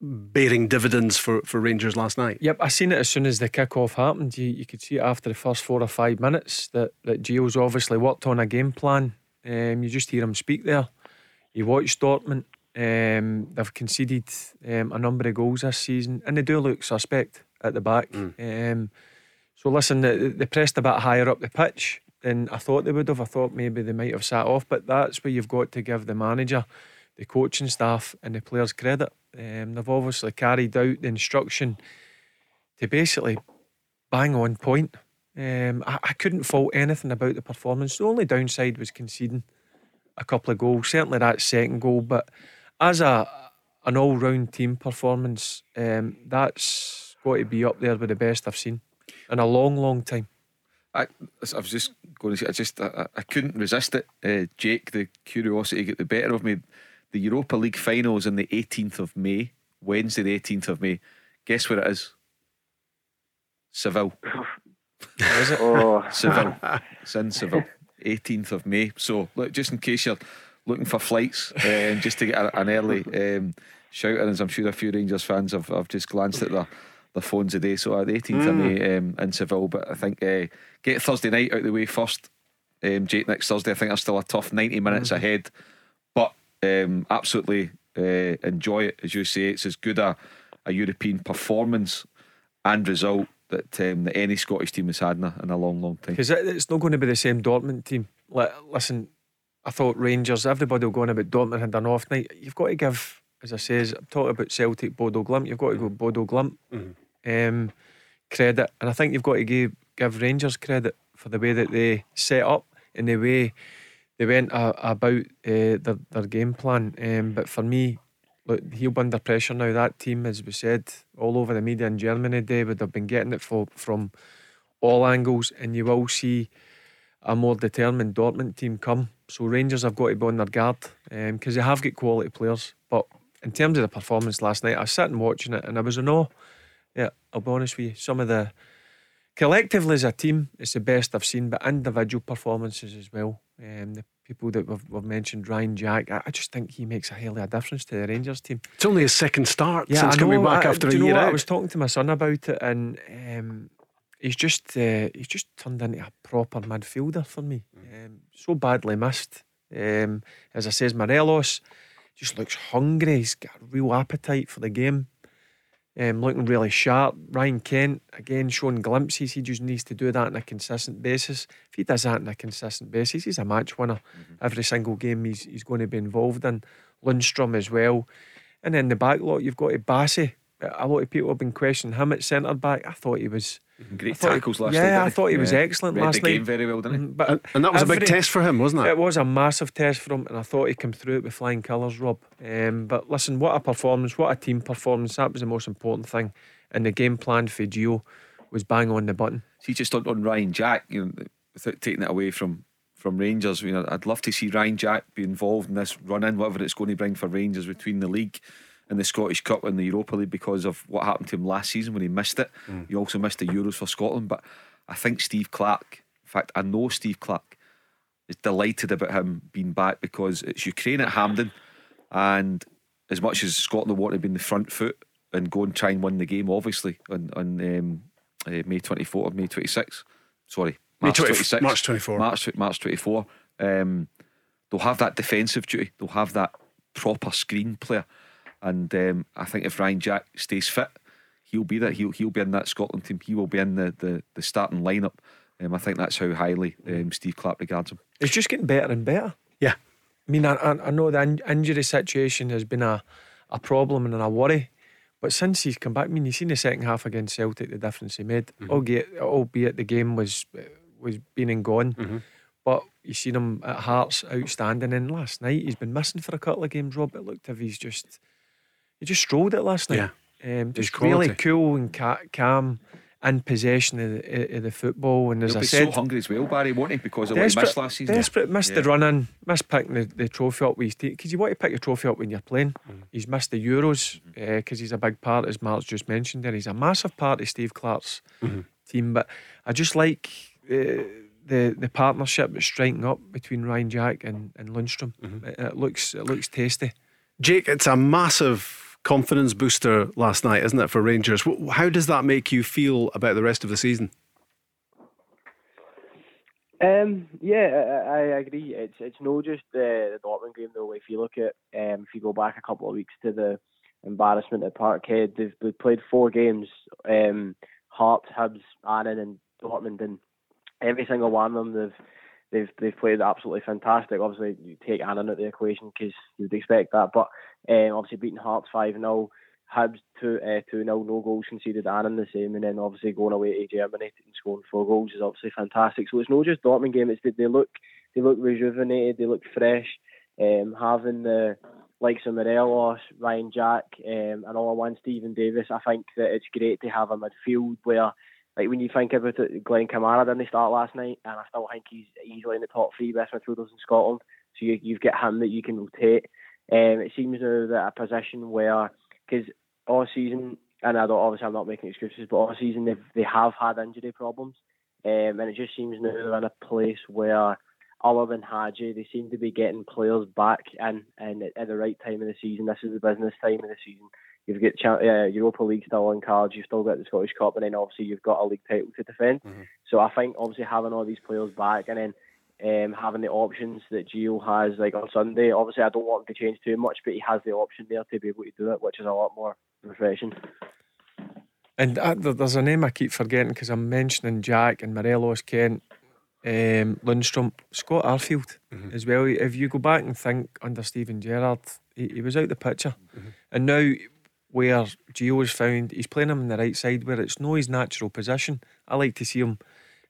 bearing dividends for, for Rangers last night? Yep, I seen it as soon as the kick-off happened. You, you could see it after the first four or five minutes that, that Gio's obviously worked on a game plan. Um, you just hear him speak there. You watch Dortmund. Um, they've conceded um, a number of goals this season, and they do look suspect at the back. Um, so listen, they, they pressed a bit higher up the pitch than I thought they would have. I thought maybe they might have sat off, but that's where you've got to give the manager, the coaching staff, and the players credit. Um, they've obviously carried out the instruction to basically bang on point. Um, I, I couldn't fault anything about the performance. The only downside was conceding a couple of goals, certainly that second goal. But as a an all round team performance, um, that's got to be up there with the best I've seen in a long, long time. I, I was just going to say, I just, I, I couldn't resist it. Uh, Jake, the curiosity got the better of me. The Europa League final is on the 18th of May, Wednesday, the 18th of May. Guess where it is? Seville. Is it? <laughs> Oh, Seville. it's in Seville. 18th of May. So, look, just in case you're looking for flights, um, just to get a, an early um, shout in, as I'm sure a few Rangers fans have, have just glanced at their, their phones today. So, uh, the 18th of May um, in Seville. But I think uh, get Thursday night out of the way first. Um, Jake, next Thursday, I think there's still a tough 90 minutes ahead. But um, absolutely uh, enjoy it, as you say. It's as good a, a a European performance and result that um, that any Scottish team has had in a, in a long, long time. Because it's not going to be the same Dortmund team. Like, listen, I thought Rangers, everybody will go on about Dortmund had an off night. You've got to give, as I says, I'm talking about Celtic, Bodo Glimt. You've got to go Bodo Glimt Mm-hmm. um, credit, and I think you've got to give give Rangers credit for the way that they set up and the way they went uh, about uh, their their game plan. Um, but for me, look, he'll be under pressure now. That team, as we said, all over the media in Germany, David, have been getting it for, from all angles, and you will see a more determined Dortmund team come. So Rangers have got to be on their guard because they have got quality players. But in terms of the performance last night, I was sitting watching it and I was in awe. Yeah, I'll be honest with you. Some of the collectively as a team, it's the best I've seen, but individual performances as well. Um, the people that we've, we've mentioned, Ryan Jack, I, I just think he makes a hell of a difference to the Rangers team. It's only his second start since I coming back I- after a year what? I was talking to my son about it, and um, he's just uh, he's just turned into a proper midfielder for me. Mm. Um, so badly missed. Um, as I says, Morelos just looks hungry. He's got a real appetite for the game. Um, looking really sharp. Ryan Kent again showing glimpses. He just needs to do that on a consistent basis. If he does that on a consistent basis, he's a match winner. Every single game he's he's going to be involved in. Lundstram as well. And then the back lot, you've got to Bassey. A lot of people have been questioning him at centre back. I thought he was Great thought tackles last yeah, night. I thought he was Yeah. excellent Read last the game night. very well, didn't he? But And, and that was a big test for him, wasn't it? It was a massive test for him, and I thought he came through it with flying colours, Rob. Um, but listen, what a performance! What a team performance! That was the most important thing. And the game plan for Gio was bang on the button. See, just on, on Ryan Jack, you know, without taking it away from from Rangers, you know, I'd love to see Ryan Jack be involved in this run in, whatever it's going to bring for Rangers between the league and the Scottish Cup and the Europa League because of what happened to him last season when he missed it. He also missed the Euros for Scotland. But I think Steve Clarke, in fact, I know Steve Clarke is delighted about him being back because it's Ukraine at Hampden. And as much as Scotland want to be in the front foot and go and try and win the game, obviously, on, on um, uh, May 24th or May 26th. Sorry, May March 20 26th. March 24. March, March 24. Um, they'll have that defensive duty. They'll have that proper screen player. And um, I think if Ryan Jack stays fit, he'll be there. He'll, he'll be in that Scotland team. He will be in the, the, the starting lineup. Um, I think that's how highly um, Steve Clarke regards him. It's just getting better and better. Yeah. I mean, I, I I know the in- injury situation has been a, a problem and a worry, but since he's come back, I mean, you've seen the second half against Celtic, the difference he made. Albeit, albeit the game was was been and gone, but you seen him at Hearts outstanding. And last night he's been missing for a couple of games. Rob, it looked as if he's just he just strolled it last night. Um, He's just really cool and ca- calm in possession of the, of the football. And as He'll I be said, so hungry as well, Barry, won't he? Because of what he missed last season. Desperate, missed the Yeah. run in, missed picking the, the trophy up with his team because you want to pick your trophy up when you're playing. Mm. He's missed the Euros because he's a big part, as Mark's just mentioned there. He's a massive part of Steve Clarke's Mm-hmm. team, but I just like uh, the the partnership that's striking up between Ryan Jack and, and Lundstram. Mm-hmm. It, it looks it looks tasty. Jake, it's a massive confidence booster last night, isn't it, for Rangers? How does that make you feel about the rest of the season? Um, yeah, I, I agree. It's it's no just the, the Dortmund game though. If you look at um, if you go back a couple of weeks to the embarrassment at Parkhead, they've, they've played four games. Um, Hearts, Hibs, Annan, and Dortmund, and every single one of them they've they've they've played absolutely fantastic. Obviously, you take Annan out of the equation because you'd expect that, but um, obviously beating Hearts five 0 Hibs two uh, two 0 no goals conceded, Annan the same, and then obviously going away to Germany and scoring four goals is obviously fantastic. So it's not just Dortmund game; it's they look they look rejuvenated, they look fresh. Um, having the likes of Morelos, Ryan Jack, um, and all one Steven Davis, I think that it's great to have a midfield where, like when you think about it, Glen Kamara didn't start last night, and I still think he's easily in the top three best midfielders in Scotland. So you, you've got him that you can rotate. Um, it seems now that a position where, because all season, and I don't, obviously I'm not making excuses, but all season they've, they have had injury problems, um, and it just seems now they're in a place where, other than Hagi, they seem to be getting players back in and at the right time of the season. This is the business time of the season. You've got Cha- uh, Europa League still on cards. You've still got the Scottish Cup, and then obviously you've got a league title to defend. So I think obviously having all these players back, and then um, having the options that Gio has, like on Sunday. Obviously, I don't want him to change too much, but he has the option there to be able to do it, which is a lot more refreshing. And uh, there's a name I keep forgetting because I'm mentioning Jack and Morelos, Kent, um, Lundstram, Scott Arfield mm-hmm. as well. If you go back and think under Steven Gerrard, he, he was out the picture. Mm-hmm. And now, where Gio's found, he's playing him on the right side where it's no his natural position. I like to see him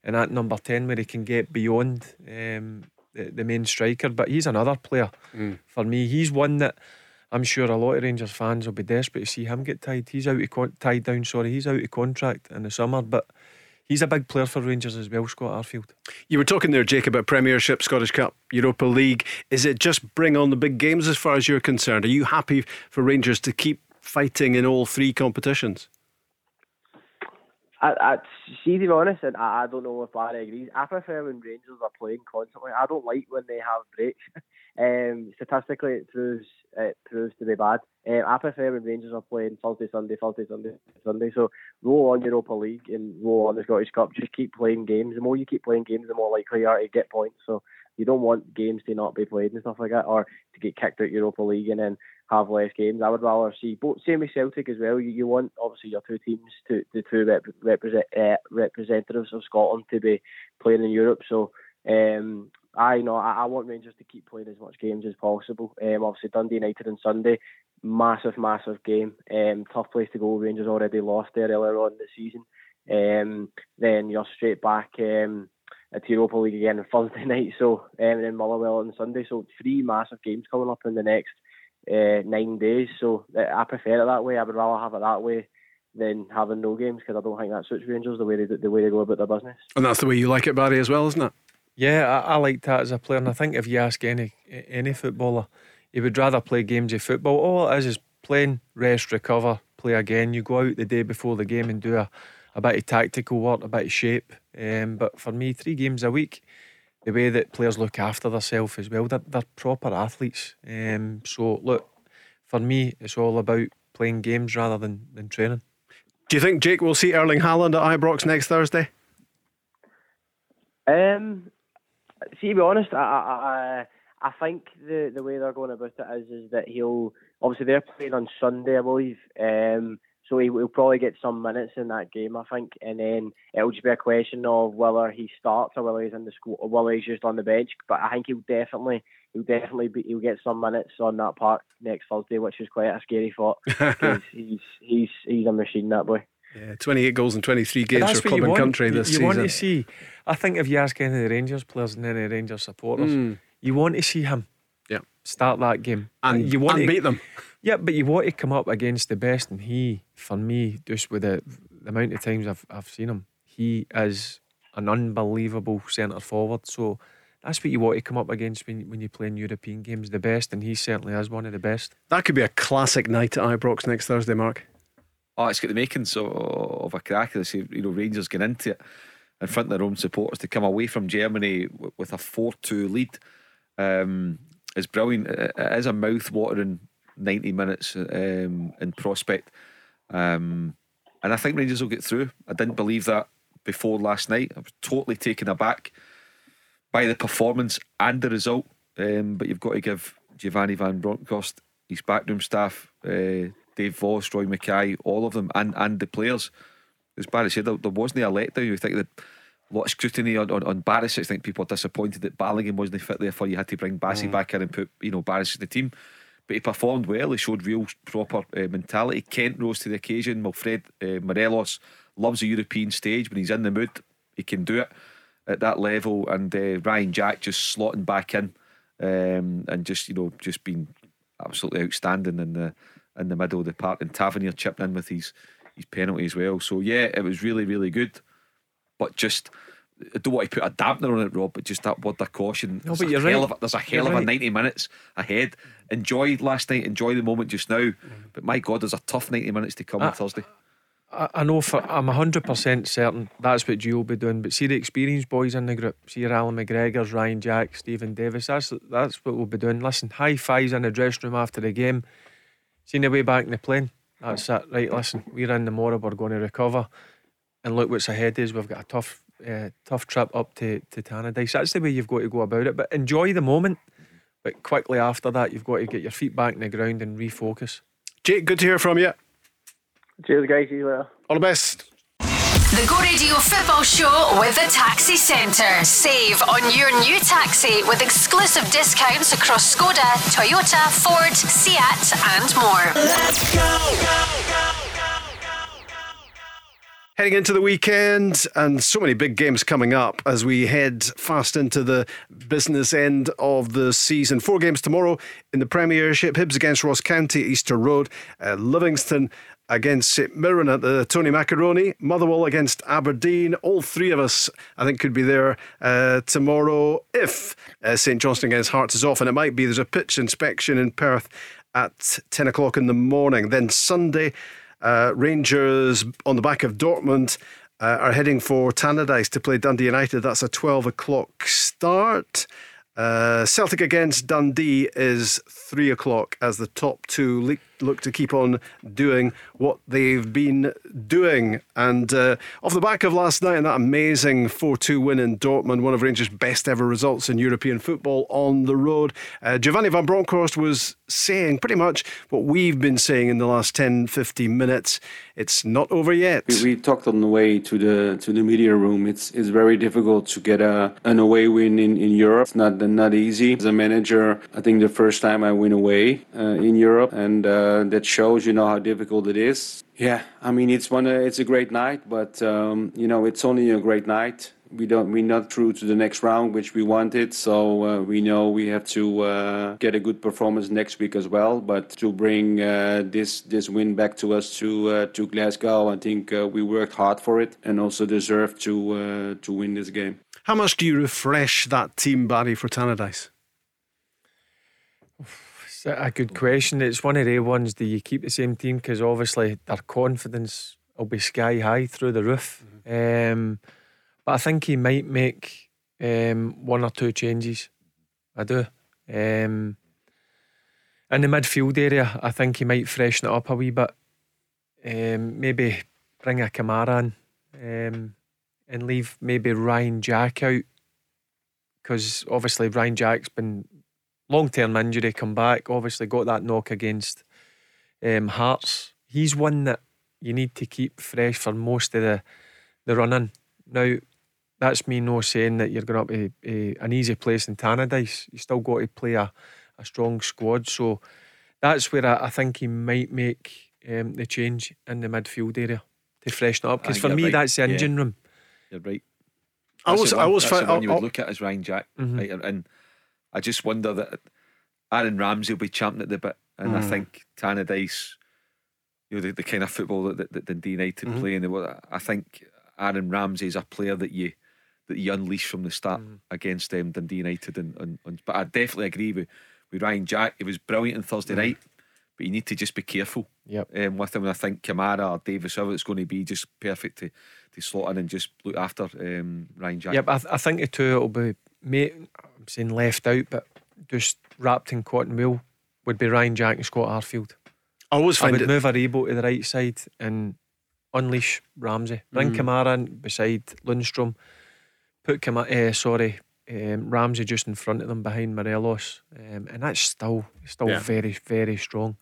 in that number 10 where he can get beyond um, the, the, main striker. But he's another player mm. for me. He's one that I'm sure a lot of Rangers fans will be desperate to see him get tied. He's out of tied down. Sorry, he's out of contract in the summer, but. He's a big player for Rangers as well, Scott Arfield. You were talking there, Jake, about Premiership, Scottish Cup, Europa League. Is it just bring on the big games as far as you're concerned? Are you happy for Rangers to keep fighting in all three competitions? I, I see, to be honest, and I, I don't know if Barry agrees. I prefer when Rangers are playing constantly. I don't like when they have breaks. <laughs> um, statistically, it proves it proves to be bad. Um, I prefer when Rangers are playing Thursday, Sunday, Thursday, Sunday, Sunday. So roll on Europa League and roll on the Scottish Cup. Just keep playing games. The more you keep playing games, the more likely you are to get points. So you don't want games to not be played and stuff like that, or to get kicked out of Europa League and then have less games. I would rather see both. Same with Celtic as well. You, you want obviously your two teams, to the two rep, represent, uh, representatives of Scotland to be playing in Europe. So um, I know I, I, want Rangers to keep playing as much games as possible. Um, obviously Dundee United on Sunday, massive, massive game. Um, tough place to go. Rangers already lost there earlier on the season. Um, then you're straight back. Um, at Europa League again on <laughs> Thursday night, so um, and then Motherwell on Sunday. So three massive games coming up in the next uh, nine days. So uh, I prefer it that way. I would rather have it that way than having no games because I don't think that suits Rangers the way they the way they go about their business. And that's the way you like it, Barry, as well, isn't it? Yeah, I, I like that as a player, and I think if you ask any any footballer, he would rather play games of football. All it is is playing, rest, recover, play again. You go out the day before the game and do a, a bit of tactical work, a bit of shape. Um, but for me, three games a week the way that players look after themselves as well. They're, they're proper athletes. Um, so, look, for me, it's all about playing games rather than, than training. Do you think Jake will see Erling Haaland at Ibrox next Thursday? Um, see, to be honest, I, I, I think the, the way they're going about it is is that he'll obviously they're playing on Sunday, I believe. Um, so he will probably get some minutes in that game, I think, and then it'll just be a question of whether he starts or whether he's in the school or whether he's just on the bench. But I think he'll definitely, he'll definitely be, he'll get some minutes on that park next Thursday, which is quite a scary thought <laughs> because he's he's he's a machine that boy. Yeah, 28 goals in 23 games for club and country this you season. You want to see, I think if you ask any of the Rangers players and any Rangers supporters, mm. you want to see him yeah. start that game. And you want and to, beat them. Yeah, but you want to come up against the best, and he, for me, just with the, the amount of times I've I've seen him, he is an unbelievable centre forward. So that's what you want to come up against when when you play in European games, the best, and he certainly is one of the best. That could be a classic night at Ibrox next Thursday, Mark. Oh, it's got the makings of, of a crack. You know, Rangers get into it in front of their own supporters to come away from Germany with a four-two lead. Um, is brilliant. It is a mouth-watering 90 minutes um, in prospect. Um, and I think Rangers will get through. I didn't believe that before last night. I was totally taken aback by the performance and the result. Um, but you've got to give Giovanni Van Bronckhorst, his backroom staff, uh, Dave Vos, Roy Makaay, all of them, and, and the players. As Barry said, there, there wasn't a letdown. You think that a lot of scrutiny on, on, on Barisic. I think people are disappointed that Balogun wasn't fit there for you had to bring Bassey mm. back in and put you know Barisic in the team but he performed well. He showed real proper uh, mentality. Kent rose to the occasion. Wilfred uh, Morelos loves the European stage. When he's in the mood, he can do it at that level. And uh, Ryan Jack just slotting back in um, and just you know just being absolutely outstanding in the in the middle of the park. And Tavernier chipped in with his his penalty as well. So yeah, it was really really good. But just I don't want to put a dampener on it, Rob, but just that word of caution. No, but you're right. Of, there's a hell you're of a 90 minutes ahead. Enjoy last night, enjoy the moment just now. But my God, there's a tough 90 minutes to come I, on Thursday. I, I know for I'm 100% certain that's what Gio will be doing. But see the experienced boys in the group, see your Allan McGregor's, Ryan Jack, Steven Davis, that's, that's what we'll be doing. Listen, high fives in the dressing room after the game. Seen the way back in the plane. That's it. Right, listen, we're in the morrow, we're going to recover. And look what's ahead is we've got a tough uh, tough trip up to, to Tannadice. That's the way you've got to go about it. But enjoy the moment. But quickly after that, you've got to get your feet back in the ground and refocus. Jake, good to hear from you. Cheers, guys. See you later. All the best. The Go Radio Football Show with the Taxi Centre. Save on your new taxi with exclusive discounts across Skoda, Toyota, Ford, Seat, and more. Let's go. Heading into the weekend, and so many big games coming up as we head fast into the business end of the season. Four games tomorrow in the Premiership Hibs against Ross County, Easter Road, uh, Livingston against St Mirren at the Tony Macaroni, Motherwell against Aberdeen. All three of us, I think, could be there uh, tomorrow if uh, St Johnstone against Hearts is off, and it might be. There's a pitch inspection in Perth at 10 o'clock in the morning. Then Sunday, uh, Rangers on the back of Dortmund uh, are heading for Tannadice to play Dundee United. That's a 12 o'clock start. Uh, Celtic against Dundee is three o'clock as the top two le- look to keep on doing what they've been doing. And uh, off the back of last night and that amazing 4 2 win in Dortmund, one of Rangers' best ever results in European football on the road, uh, Giovanni Van Bronckhorst was saying pretty much what we've been saying in the last 10 15 minutes. It's not over yet. We, we talked on the way to the to the media room. It's it's very difficult to get a an away win in, in Europe. It's not not easy. As a manager, I think the first time I win away uh, in Europe, and uh, that shows you know how difficult it is. Yeah, I mean it's one uh, it's a great night, but um, you know it's only a great night. We don't we're not through to the next round, which we wanted. So uh, we know we have to uh, get a good performance next week as well. But to bring uh, this this win back to us to uh, to Glasgow, I think uh, we worked hard for it and also deserve to uh, to win this game. How much do you refresh that team, Barry, for Tannadice? It's a good question. It's one of the ones. Do you keep the same team? Because obviously their confidence will be sky high through the roof. Mm-hmm. Um, but I think he might make um, one or two changes. I do. Um, in the midfield area, I think he might freshen it up a wee bit. Um, maybe bring a Kamara in um, and leave maybe Ryan Jack out because obviously Ryan Jack's been long term injury, come back, obviously got that knock against um, Hearts. He's one that you need to keep fresh for most of the, the running. Now, that's me no saying that you're going to be an easy place in Tannadice. You still got to play a, a strong squad. So that's where I, I think he might make um, the change in the midfield area to freshen it up. Because for me, right. that's the engine yeah. room. You're right. I was, I was, that's the one you would look at as Ryan Jack, mm-hmm. right? and I just wonder that Aaron Ramsey will be champing at the bit, and mm. I think Tannadice, you know, the, the kind of football that, that, that Dundee United mm-hmm. play, and I think Aaron Ramsey is a player that you that you unleash from the start mm. against um, Dundee United, and, and, and, but I definitely agree with with Ryan Jack. He was brilliant on Thursday mm. night, but you need to just be careful yep. um, with him. And I think Kamara or Davis, whoever it's going to be, just perfect to to slot in and just look after um, Ryan Jack. Yep, I, th- I think the two will be. Mate, I'm saying left out, but just wrapped in cotton wool would be Ryan Jack and Scott Arfield. I always find I would it... move Aribo to the right side and unleash Ramsey. Bring mm. Kamara in beside Lundstram. Put Kamara, uh, sorry, um, Ramsey just in front of them behind Morelos, um, and that's still still yeah. very very strong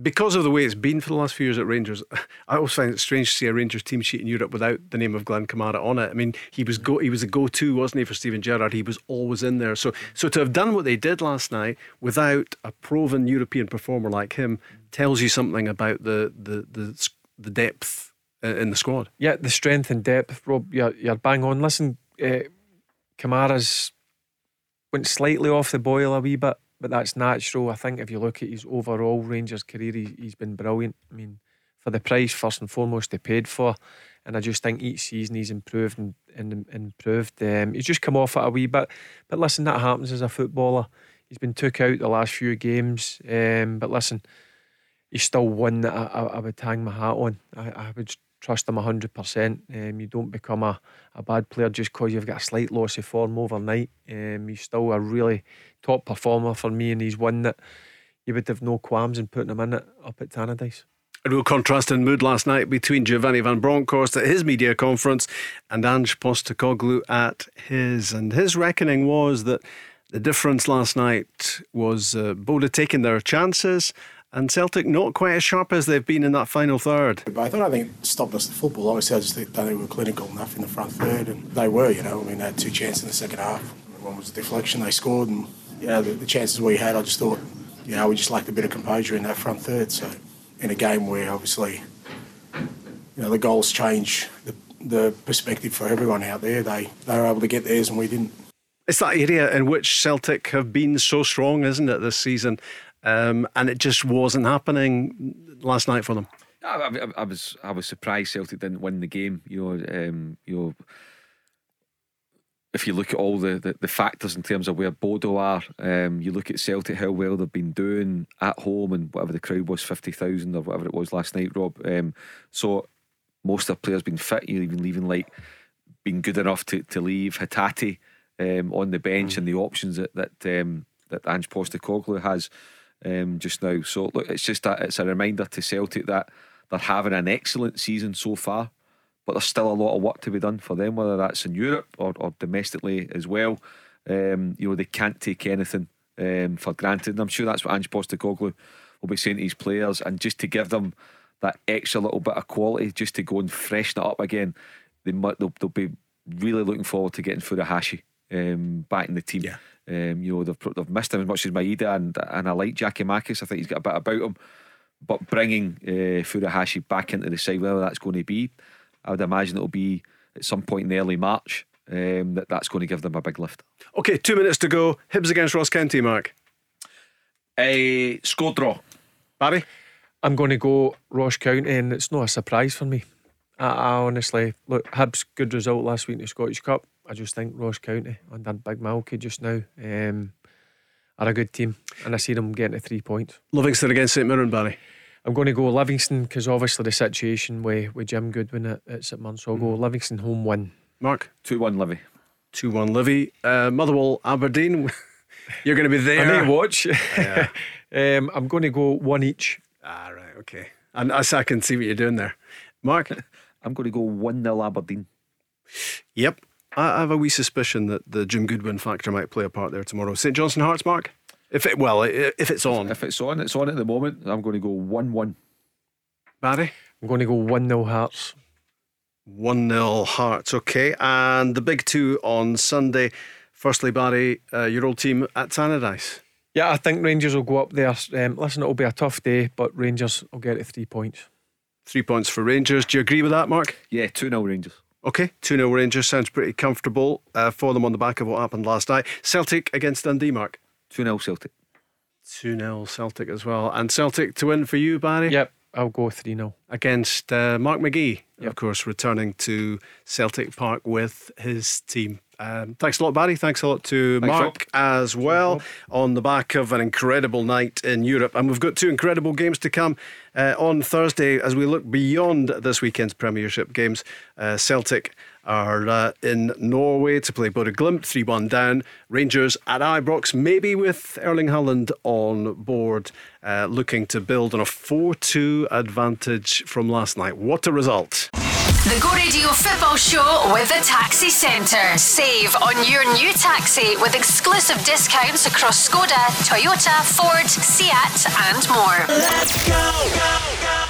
because of the way it's been for the last few years at Rangers, I always find it strange to see a Rangers team sheet in Europe without the name of Glen Kamara on it. I mean, he was go he was a go to, wasn't he, for Steven Gerrard? He was always in there. So so to have done what they did last night without a proven European performer like him tells you something about the the the, the depth in the squad. Yeah, the strength and depth, Rob. You're you're bang on. Listen, uh, Kamara's went slightly off the boil a wee bit but that's natural. I think if you look at his overall Rangers career, he, has been brilliant. I mean, for the price, first and foremost, they paid for. And I just think each season he's improved and, and, improved. Um, he's just come off it a wee bit. But listen, that happens as a footballer. He's been took out the last few games. Um, but listen, he's still one that I, I, I would hang my hat on. I, I would trust him 100%. Um, you don't become a, a bad player just because you've got a slight loss of form overnight. Um, he's still a really top performer for me, and he's one that you would have no qualms in putting him in it up at Tannadice. A real contrast in mood last night between Giovanni Van Bronckhorst at his media conference and Ange Postecoglou at his. And his reckoning was that the difference last night was uh, Bodø taking their chances and Celtic not quite as sharp as they've been in that final third. But I thought I think it stopped us the football. Obviously, I just don't think they were clinical enough in the front third, and they were. You know, I mean, they had two chances in the second half. One was a deflection they scored, and you know the, the chances we had, I just thought, you know, we just lacked a bit of composure in that front third. So, in a game where obviously, you know, the goals change the, the perspective for everyone out there. They they were able to get theirs, and we didn't. It's that area in which Celtic have been so strong, isn't it, this season? Um, and it just wasn't happening last night for them. I, I, I, was I was surprised Celtic didn't win the game. You know, um, you know, if you look at all the, the, the, factors in terms of where Bodo are, um, you look at Celtic how well they've been doing at home and whatever the crowd was fifty thousand or whatever it was last night, Rob. Um, so most of the players been fit. You even leaving like being good enough to, to leave Hatate um, on the bench mm. and the options that that um, that Ange Postecoglou has um, just now. So look, it's just that it's a reminder to Celtic that they're having an excellent season so far, but there's still a lot of work to be done for them, whether that's in Europe or, or domestically as well. Um, you know they can't take anything um, for granted, and I'm sure that's what Ange Postecoglou will be saying to his players, and just to give them that extra little bit of quality, just to go and freshen it up again. They might they'll, they'll be really looking forward to getting Furuhashi um, back in the team. Yeah. Um, you know they've, they've missed him as much as Maeda and and I like Giakoumakis. I think he's got a bit about him, but bringing uh, Furuhashi back into the side, whether that's going to be, I would imagine it'll be at some point in early March. Um, that that's going to give them a big lift. Okay, two minutes to go. Hibs against Ross County, Mark. A score draw. Barry, I'm going to go Ross County, and it's not a surprise for me. I, I honestly look Hibs good result last week in the Scottish Cup. I just think Ross County under Big Malky just now um, are a good team, and I see them getting to three points. Livingston against St Mirren, Barry. I'm going to go Livingston because obviously the situation with, with Jim Goodwin at, at St Mirren, so I'll go mm. Livingston home win. Mark? 2 1 Livy. 2 1 Livy. Uh, Motherwell Aberdeen. <laughs> You're going to be there. I may watch. <laughs> Yeah. um, I'm going to go one each. Ah, right, okay. And I, I can see what you're doing there. Mark? <laughs> I'm going to go 1 0 Aberdeen. Yep. I have a wee suspicion that the Jim Goodwin factor might play a part there tomorrow. St Johnstone Hearts, Mark? If it well, if it's on. If it's on, it's on at the moment. I'm going to go 1 1. Barry? I'm going to go 1 0 Hearts. 1 0 Hearts, okay. And the big two on Sunday. Firstly, Barry, uh, your old team at Tannadice. Yeah, I think Rangers will go up there. Um, listen, it'll be a tough day, but Rangers will get it three points. Three points for Rangers. Do you agree with that, Mark? Yeah, 2 0 Rangers. Okay, 2 0 Rangers sounds pretty comfortable uh, for them on the back of what happened last night. Celtic against Dundee, Mark. 2 0 Celtic. 2 0 Celtic as well. And Celtic to win for you, Barry? Yep, I'll go 3 0. Against uh, Mark McGhee, yep. of course, returning to Celtic Park with his team. Um, thanks a lot, Barry. Thanks a lot to thanks, Mark Rob. as well on the back of an incredible night in Europe. And we've got two incredible games to come uh, on Thursday as we look beyond this weekend's Premiership games. Uh, Celtic are uh, in Norway to play Bodø Glimt, 3 1 down. Rangers at Ibrox, maybe with Erling Haaland on board, uh, looking to build on a 4 2 advantage from last night. What a result! The Go Radio Football Show with the Taxi Centre. Save on your new taxi with exclusive discounts across Skoda, Toyota, Ford, Seat, and more. Let's go, go, go.